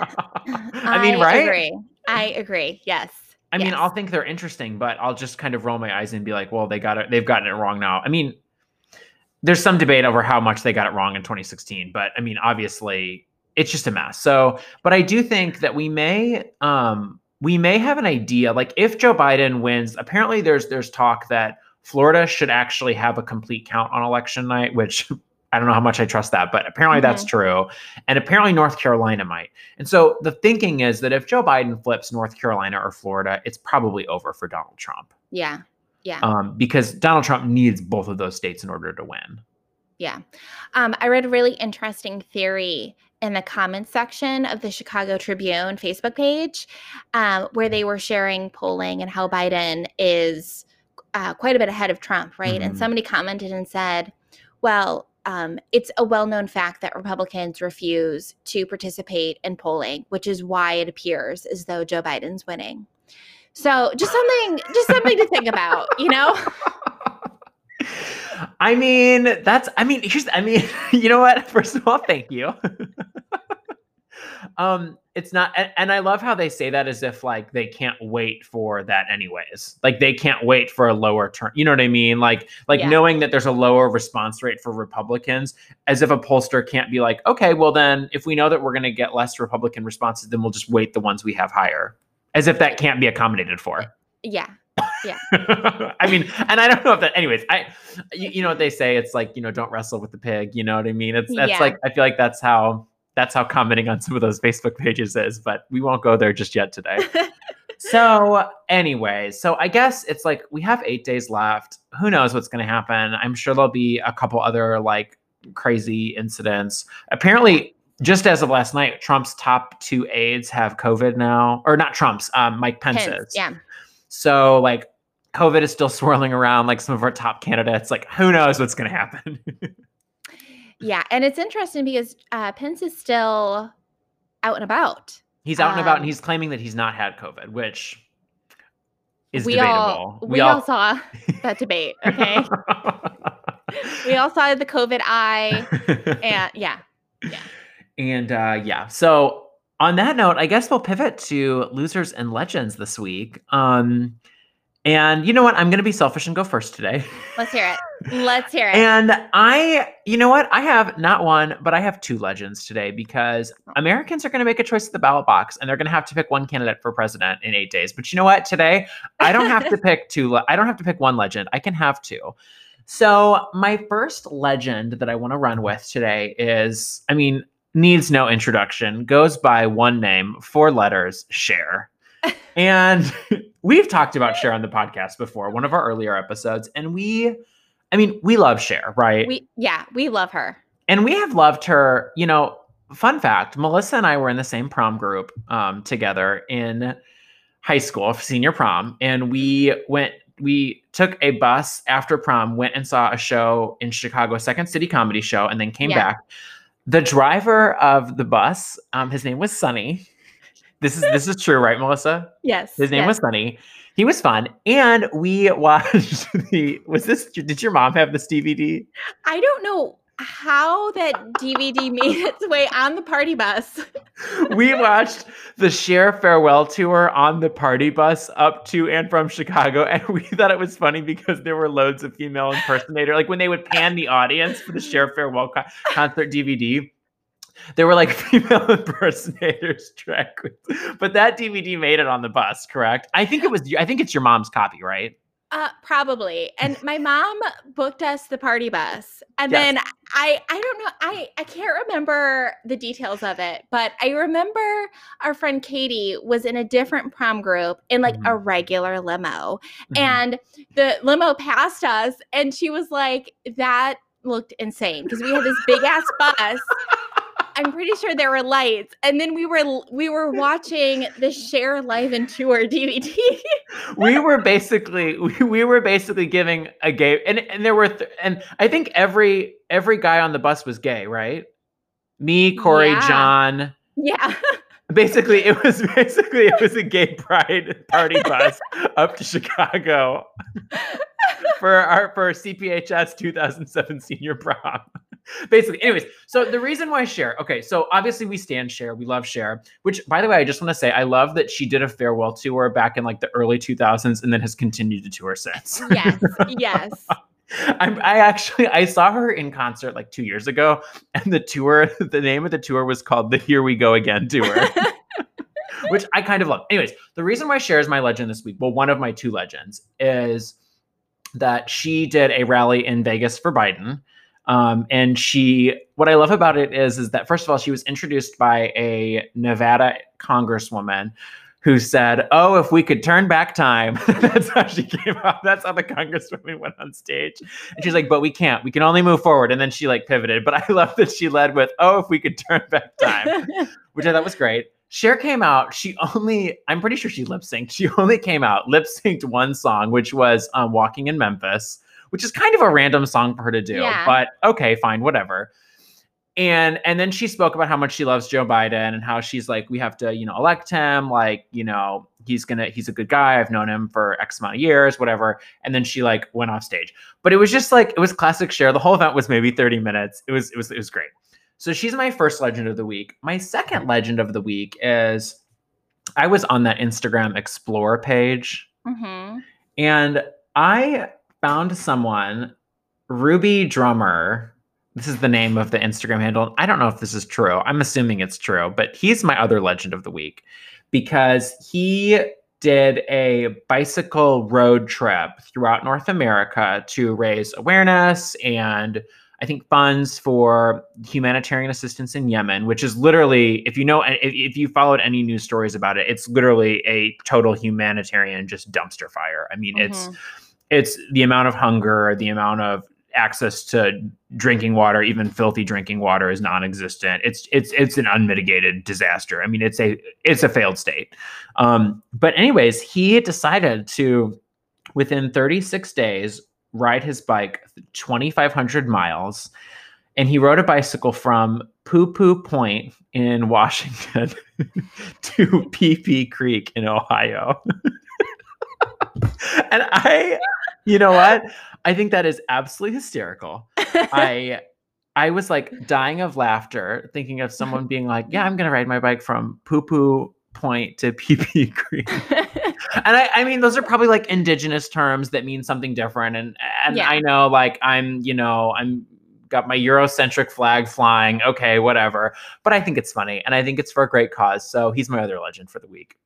I mean, right? Agree. I agree. Yes. I yes. mean, I'll think they're interesting, but I'll just kind of roll my eyes and be like, well, they got it. They've gotten it wrong now. I mean, there's some debate over how much they got it wrong in 2016, but I mean, obviously, it's just a mess. So, but I do think that we may um we may have an idea like if Joe Biden wins, apparently there's there's talk that Florida should actually have a complete count on election night, which I don't know how much I trust that, but apparently mm-hmm. that's true. And apparently North Carolina might. And so the thinking is that if Joe Biden flips North Carolina or Florida, it's probably over for Donald Trump. Yeah. Yeah. Um, because Donald Trump needs both of those states in order to win. Yeah. Um, I read a really interesting theory in the comments section of the Chicago Tribune Facebook page um, where they were sharing polling and how Biden is uh, quite a bit ahead of Trump, right? Mm-hmm. And somebody commented and said, well, um, it's a well known fact that Republicans refuse to participate in polling, which is why it appears as though Joe Biden's winning. So just something, just something to think about, you know? I mean, that's, I mean, here's, I mean, you know what? First of all, thank you. um, it's not, and, and, I love how they say that as if like they can't wait for that anyways. Like they can't wait for a lower turn. You know what I mean? Like, like yeah. knowing that there's a lower response rate for Republicans, as if a pollster can't be like, okay, well then, if we know that we're going to get less Republican responses, then we'll just wait the ones we have higher, as if that can't be accommodated for. Yeah, yeah. I mean, and I don't know if that. Anyways, I, you, you, know what they say? It's like you know, don't wrestle with the pig. You know what I mean? It's that's yeah. like I feel like that's how that's how commenting on some of those Facebook pages is. But we won't go there just yet today. so, anyway, so I guess it's like we have eight days left. Who knows what's going to happen? I'm sure there'll be a couple other like crazy incidents. Apparently, just as of last night, Trump's top two aides have COVID now, or not Trump's, um, Mike Pence's. Pence, yeah. So like COVID is still swirling around like some of our top candidates. Like who knows what's going to happen? yeah, and it's interesting because uh, Pence is still out and about. He's out um, and about, and um, he's claiming that he's not had COVID, which is we debatable. All, we, we all, all saw that debate. Okay, we all saw the COVID eye, and yeah, yeah, and uh, yeah. So on that note, I guess we'll pivot to losers and legends this week. Um, and you know what? I'm going to be selfish and go first today. Let's hear it. Let's hear it. and I, you know what? I have not one, but I have two legends today because oh. Americans are going to make a choice at the ballot box and they're going to have to pick one candidate for president in eight days. But you know what? Today, I don't have to pick two. I don't have to pick one legend. I can have two. So, my first legend that I want to run with today is I mean, needs no introduction, goes by one name, four letters, Cher. And we've talked about Cher on the podcast before, one of our earlier episodes, and we I mean, we love Cher, right? We yeah, we love her. And we have loved her, you know, fun fact, Melissa and I were in the same prom group um, together in high school, senior prom, and we went we took a bus after prom, went and saw a show in Chicago, Second City Comedy Show, and then came yeah. back the driver of the bus, um, his name was Sunny. This is this is true, right, Melissa? Yes. His name yes. was Sunny. He was fun, and we watched the. Was this? Did your mom have this DVD? I don't know how that DVD made its way on the party bus. we watched the Cher farewell tour on the party bus up to and from Chicago, and we thought it was funny because there were loads of female impersonator. Like when they would pan the audience for the Cher farewell co- concert DVD. There were like female impersonators track, but that DVD made it on the bus. Correct? I think it was. I think it's your mom's copy, right? Uh, probably. And my mom booked us the party bus. And yes. then I I don't know, I I can't remember the details of it, but I remember our friend Katie was in a different prom group in like mm-hmm. a regular limo. Mm-hmm. And the limo passed us and she was like that looked insane because we had this big ass bus I'm pretty sure there were lights, and then we were we were watching the Cher Live and Tour DVD. we were basically we, we were basically giving a gay, and and there were th- and I think every every guy on the bus was gay, right? Me, Corey, yeah. John. Yeah. basically it was basically it was a gay pride party bus up to Chicago for our for CPHS 2007 senior prom. Basically, anyways, so the reason why Cher, okay, so obviously we stand Cher, we love Cher, which by the way, I just want to say I love that she did a farewell tour back in like the early 2000s and then has continued to tour since. Yes, yes. I'm, I actually I saw her in concert like two years ago, and the tour, the name of the tour was called the Here We Go Again tour, which I kind of love. Anyways, the reason why Cher is my legend this week, well, one of my two legends, is that she did a rally in Vegas for Biden. Um, and she, what I love about it is, is that first of all, she was introduced by a Nevada congresswoman who said, "Oh, if we could turn back time." That's how she came out. That's how the congresswoman went on stage, and she's like, "But we can't. We can only move forward." And then she like pivoted. But I love that she led with, "Oh, if we could turn back time," which I thought was great. Cher came out. She only, I'm pretty sure she lip synced. She only came out lip synced one song, which was um, "Walking in Memphis," which is kind of a random song for her to do. Yeah. But okay, fine, whatever and and then she spoke about how much she loves Joe Biden and how she's like we have to you know elect him like you know he's gonna he's a good guy I've known him for X amount of years whatever and then she like went off stage but it was just like it was classic Cher the whole event was maybe 30 minutes it was it was it was great so she's my first legend of the week my second legend of the week is I was on that Instagram explore page mm-hmm. and I found someone Ruby Drummer this is the name of the Instagram handle. I don't know if this is true. I'm assuming it's true, but he's my other legend of the week because he did a bicycle road trip throughout North America to raise awareness and I think funds for humanitarian assistance in Yemen, which is literally, if you know, if, you followed any news stories about it, it's literally a total humanitarian just dumpster fire. I mean, mm-hmm. it's it's the amount of hunger, the amount of access to drinking water, even filthy drinking water, is non-existent. It's it's it's an unmitigated disaster. I mean, it's a it's a failed state. Um, but anyways, he decided to within 36 days ride his bike 2,500 miles, and he rode a bicycle from Poo Poo Point in Washington to Pee Pee Creek in Ohio. and I, you know what? I think that is absolutely hysterical. I I was like dying of laughter thinking of someone being like, "Yeah, I'm gonna ride my bike from Poo Poo Point to Pee Pee Creek." and I, I mean, those are probably like indigenous terms that mean something different. And and yeah. I know, like, I'm you know, I'm got my Eurocentric flag flying. Okay, whatever. But I think it's funny, and I think it's for a great cause. So he's my other legend for the week.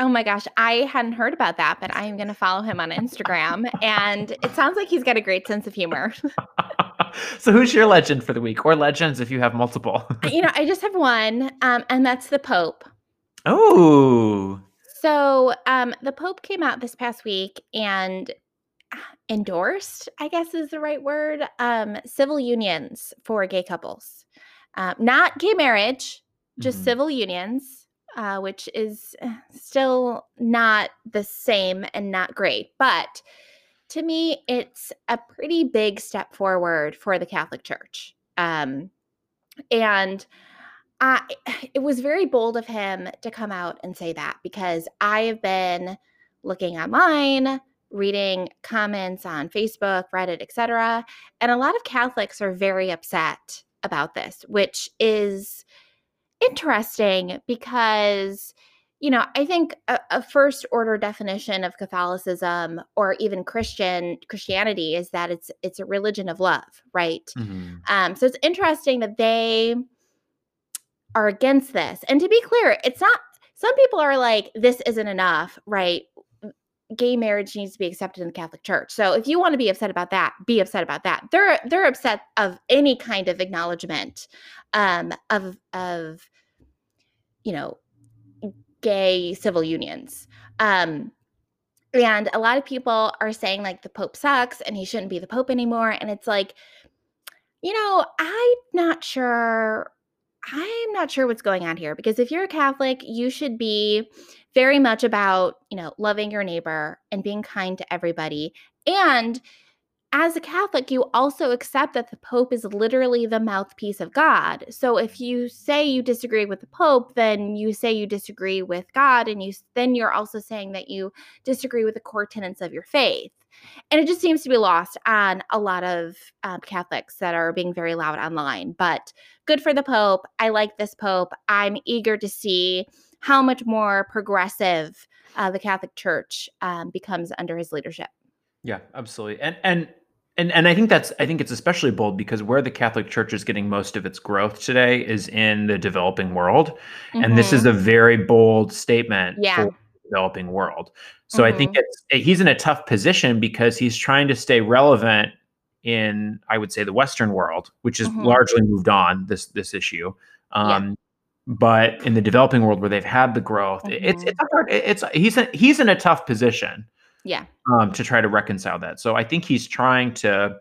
Oh my gosh, I hadn't heard about that, but I am going to follow him on Instagram. and it sounds like he's got a great sense of humor. so, who's your legend for the week, or legends if you have multiple? you know, I just have one, um, and that's the Pope. Oh. So, um, the Pope came out this past week and endorsed, I guess is the right word, um, civil unions for gay couples. Um, not gay marriage, just mm-hmm. civil unions uh, which is eh, still not the same and not great. But to me, it's a pretty big step forward for the Catholic Church. Um, and I, it was very bold of him to come out and say that because I have been looking online, reading comments on Facebook, Reddit, etc., and a lot of Catholics are very upset about this, which is interesting because you know i think a, a, first order definition of catholicism or even christian christianity is that it's it's a religion of love right? Mm-hmm. um so it's interesting that they are against this. And to be clear it's not some people are like this isn't enough right gay marriage needs to be accepted in the Catholic Church. So if you want to be upset about that, be upset about that. They're they're upset of any kind of acknowledgement um, of of you know gay civil unions. Um, and a lot of people are saying like the Pope sucks and he shouldn't be the Pope anymore. And it's like, you know, I'm not sure. I'm not sure what's going on here because if you're a Catholic, you should be very much about, you know, loving your neighbor and being kind to everybody. And as a Catholic, you also accept that the Pope is literally the mouthpiece of God. So if you say you disagree with the Pope, then you say you disagree with God, and you then you're also saying that you disagree with the core tenets of your faith. And it just seems to be lost on a lot of um, Catholics that are being very loud online. But good for the Pope. I like this Pope. I'm eager to see how much more progressive uh, the Catholic Church um, becomes under his leadership. Yeah, absolutely. And and and and I think that's I think it's especially bold because where the Catholic Church is getting most of its growth today is in the developing world, mm-hmm. and this is mm-hmm. a very bold statement yeah. for the developing world. So mm-hmm. I think mm-hmm. it's he's in a tough position because he's trying to stay relevant in I would say the Western world, which has mm-hmm. largely moved on this this issue. Um, yeah. But in the developing world where they've had the growth, it's it's a hard, it's he's a, he's in a tough position yeah. Um, to try to reconcile that. So I think he's trying to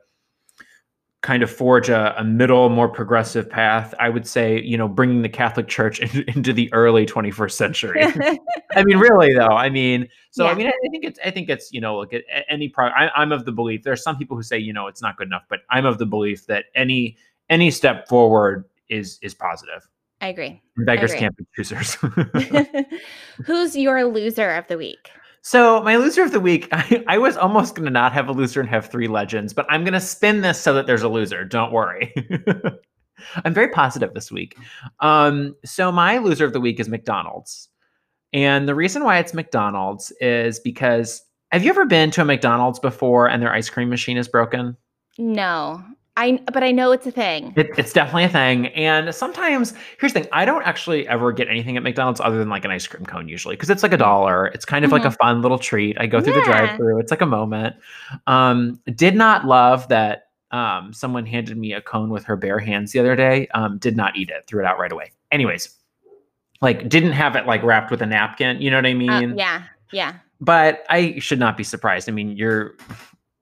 kind of forge a, a, middle, more progressive path. I would say, you know, bringing the Catholic Church in, into the early 21st century. I mean, really though. I mean, so yeah. I mean, I think it's, I think it's, you know, look at any pro. I, I'm of the belief. There are some people who say, you know, it's not good enough, but I'm of the belief that any any step forward is is positive. I agree. Beggars I agree. can't be choosers. Who's your loser of the week? So my loser of the week, I, I was almost going to not have a loser and have three legends, but I'm going to spin this so that there's a loser. Don't worry. I'm very positive this week. Um, so my loser of the week is McDonald's. And the reason why it's McDonald's is because have you ever been to a McDonald's before and their ice cream machine is broken? No. I but I know it's a thing. It, it's definitely a thing, and sometimes here's the thing: I don't actually ever get anything at McDonald's other than like an ice cream cone usually because it's like a dollar. It's kind of mm-hmm. like a mm-hmm. fun little treat. I go through yeah. the drive-through. It's like a moment. Um, did not love that. Um, someone handed me a cone with her bare hands the other day. Um, did not eat it. Threw it out right away. Anyways, like didn't have it like wrapped with a napkin. You know what I uh, mean? Uh, yeah, yeah. But I should not be surprised. I mean, you're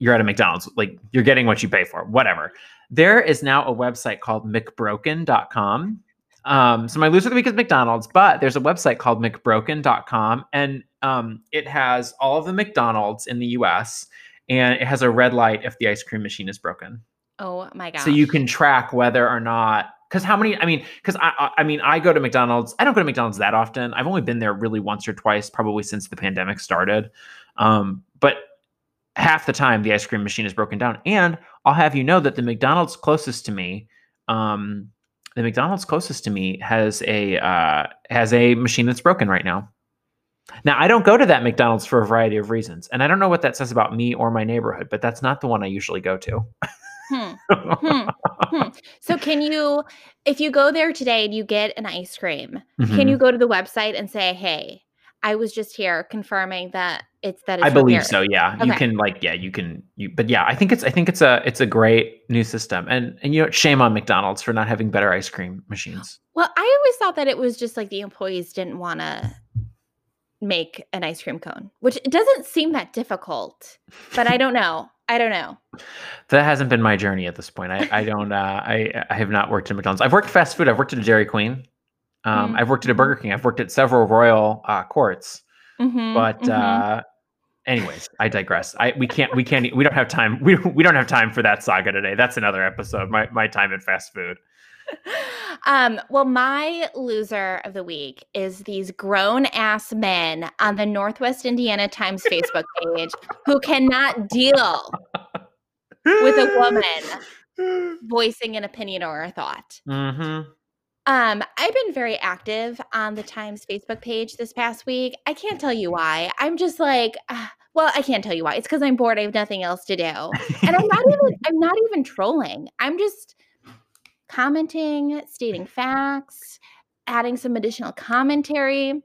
you're at a McDonald's, like you're getting what you pay for, whatever. There is now a website called McBroken.com. Um, so my loser of the week is McDonald's, but there's a website called McBroken.com, and um, it has all of the McDonald's in the U.S. and it has a red light if the ice cream machine is broken. Oh my god! So you can track whether or not because how many? I mean, because I, I mean, I go to McDonald's. I don't go to McDonald's that often. I've only been there really once or twice, probably since the pandemic started. Um, but half the time the ice cream machine is broken down. And I'll have you know that the McDonald's closest to me, um, the McDonald's closest to me has a uh, has a machine that's broken right now. Now I don't go to that McDonald's for a variety of reasons, and I don't know what that says about me or my neighborhood, but that's not the one I usually go to. hmm. Hmm. Hmm. So can you, if you go there today and you get an ice cream, mm-hmm. can you go to the website and say, "Hey, I was just here confirming that it's that it's I believe so. Yeah, okay. you can like yeah, you can you. But yeah, I think it's I think it's a it's a great new system, and and you know shame on McDonald's for not having better ice cream machines. Well, I always thought that it was just like the employees didn't want to make an ice cream cone, which doesn't seem that difficult. But I don't know. I don't know. That hasn't been my journey at this point. I, I don't. Uh, I I have not worked in McDonald's. I've worked fast food. I've worked at a Dairy Queen. Um, mm-hmm. I've worked at a Burger King. I've worked at several Royal uh, courts. Mm-hmm. But mm-hmm. uh, anyways, I digress. I we can't we can't we don't have time. We we don't have time for that saga today. That's another episode. My my time at fast food. Um, well, my loser of the week is these grown ass men on the Northwest Indiana Times Facebook page who cannot deal with a woman voicing an opinion or a thought. Mm-hmm. Um, I've been very active on the Times Facebook page this past week. I can't tell you why. I'm just like, uh, well, I can't tell you why. It's because I'm bored. I have nothing else to do, and I'm not even. I'm not even trolling. I'm just commenting, stating facts, adding some additional commentary,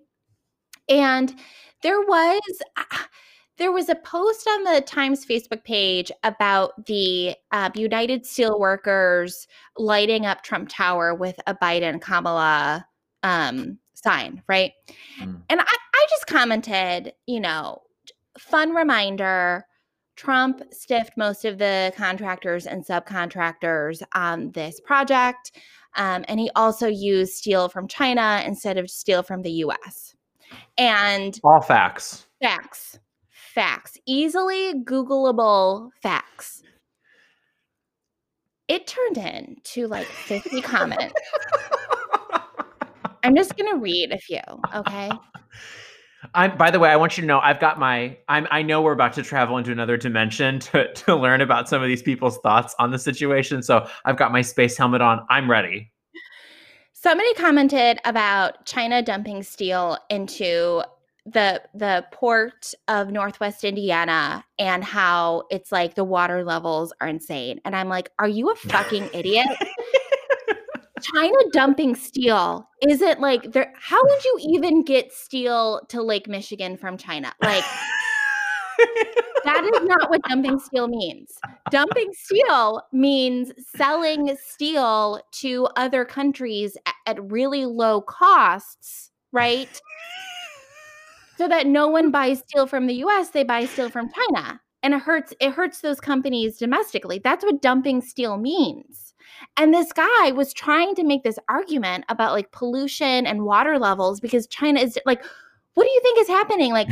and there was. Uh, there was a post on the Times Facebook page about the uh, United Steelworkers lighting up Trump Tower with a Biden Kamala um, sign, right? Mm. And I, I just commented, you know, fun reminder. Trump stiffed most of the contractors and subcontractors on this project. Um, and he also used steel from China instead of steel from the US. And all facts. Facts facts, easily Googleable facts. It turned into like 50 comments. I'm just gonna read a few, okay? I'm by the way, I want you to know I've got my I'm I know we're about to travel into another dimension to to learn about some of these people's thoughts on the situation. So I've got my space helmet on. I'm ready. Somebody commented about China dumping steel into the the port of Northwest Indiana and how it's like the water levels are insane. And I'm like, are you a fucking idiot? China dumping steel isn't like there. How would you even get steel to Lake Michigan from China? Like that is not what dumping steel means. Dumping steel means selling steel to other countries at, at really low costs, right? So that no one buys steel from the US, they buy steel from China. And it hurts it hurts those companies domestically. That's what dumping steel means. And this guy was trying to make this argument about like pollution and water levels because China is like what do you think is happening? Like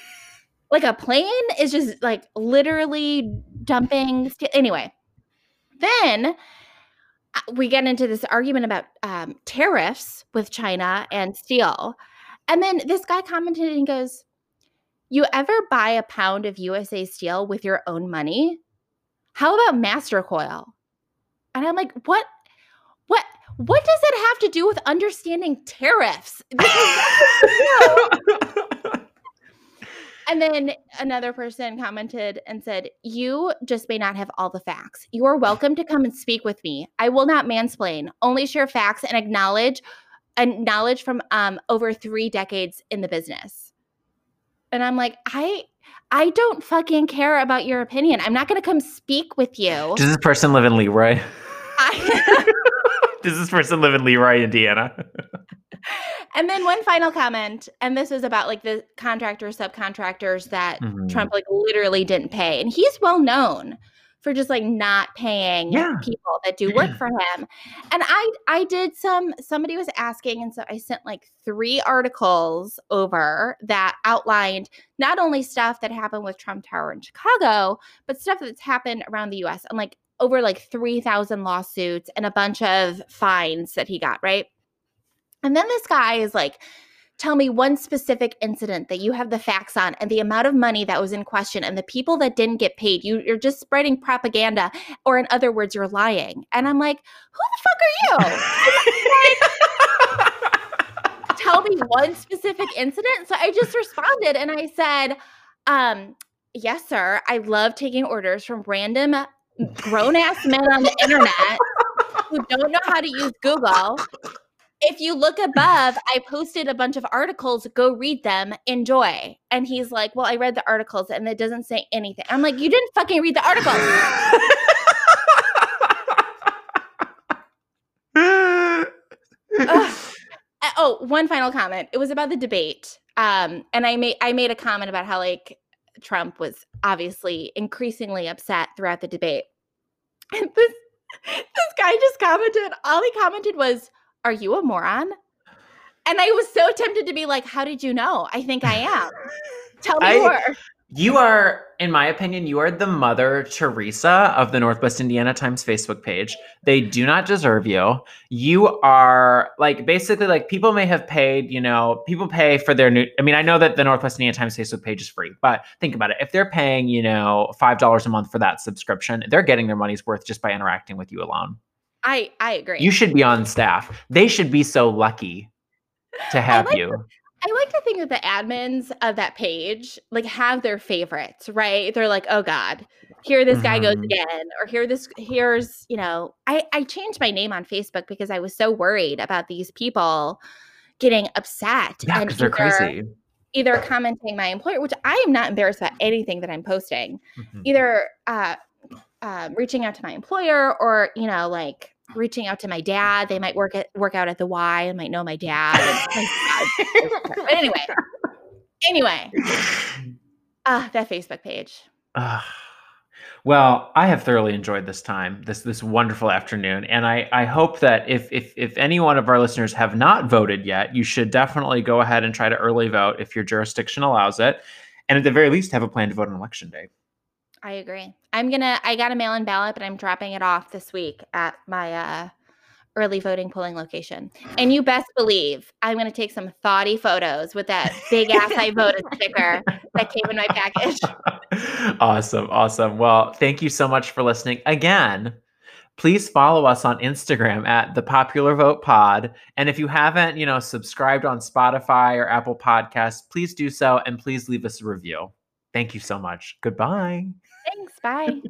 like a plane is just like literally dumping steel. Anyway, then uh, we get into this argument about um, tariffs with China and steel. And then this guy commented and goes, You ever buy a pound of USA steel with your own money? How about Master Coil? And I'm like, What? What? What does it have to do with understanding tariffs? And then another person commented and said, You just may not have all the facts. You are welcome to come and speak with me. I will not mansplain, only share facts and acknowledge and knowledge from um, over three decades in the business. And I'm like, I I don't fucking care about your opinion. I'm not gonna come speak with you. Does this person live in Leroy? I- Does this person live in Leroy, Indiana? and then one final comment, and this is about like the contractors, subcontractors that mm-hmm. Trump like literally didn't pay. And he's well known for just like not paying yeah. people that do work for him. And I I did some somebody was asking and so I sent like 3 articles over that outlined not only stuff that happened with Trump Tower in Chicago, but stuff that's happened around the US and like over like 3000 lawsuits and a bunch of fines that he got, right? And then this guy is like, tell me one specific incident that you have the facts on and the amount of money that was in question and the people that didn't get paid. You, you're just spreading propaganda, or in other words, you're lying. And I'm like, who the fuck are you? tell me one specific incident. So I just responded and I said, um, yes, sir. I love taking orders from random grown ass men on the internet who don't know how to use Google if you look above, I posted a bunch of articles. Go read them. Enjoy. And he's like, Well, I read the articles and it doesn't say anything. I'm like, You didn't fucking read the article. oh, one final comment. It was about the debate. Um, and I made I made a comment about how like Trump was obviously increasingly upset throughout the debate. And this this guy just commented, all he commented was, are you a moron? And I was so tempted to be like, How did you know? I think I am. Tell me I, more. You are, in my opinion, you are the mother Teresa of the Northwest Indiana Times Facebook page. They do not deserve you. You are like basically like people may have paid, you know, people pay for their new. I mean, I know that the Northwest Indiana Times Facebook page is free, but think about it. If they're paying, you know, $5 a month for that subscription, they're getting their money's worth just by interacting with you alone. I I agree. You should be on staff. They should be so lucky to have like you. To, I like to think that the admins of that page like have their favorites, right? They're like, "Oh god, here this guy mm-hmm. goes again," or "Here this here's, you know, I I changed my name on Facebook because I was so worried about these people getting upset yeah, and they're crazy. Either commenting my employer, which I am not embarrassed about anything that I'm posting, mm-hmm. either uh um, reaching out to my employer or you know like reaching out to my dad. They might work at work out at the y and might know my dad, but anyway anyway. Ah uh, that facebook page. Uh, well i have thoroughly enjoyed this time this this wonderful afternoon and i i hope that if if if any one of our listeners have not voted yet you should definitely go ahead and try to early vote if your jurisdiction allows it and at the very least have a plan to vote on election day I agree. I'm gonna. I got a mail-in ballot, but I'm dropping it off this week at my uh, early voting polling location. And you best believe I'm gonna take some thoughty photos with that big ass I voted sticker that came in my package. Awesome, awesome. Well, thank you so much for listening again. please follow us on Instagram at the Popular Vote Pod. And if you haven't, you know, subscribed on Spotify or Apple Podcasts, please do so and please leave us a review. Thank you so much. Goodbye. Thanks. Bye.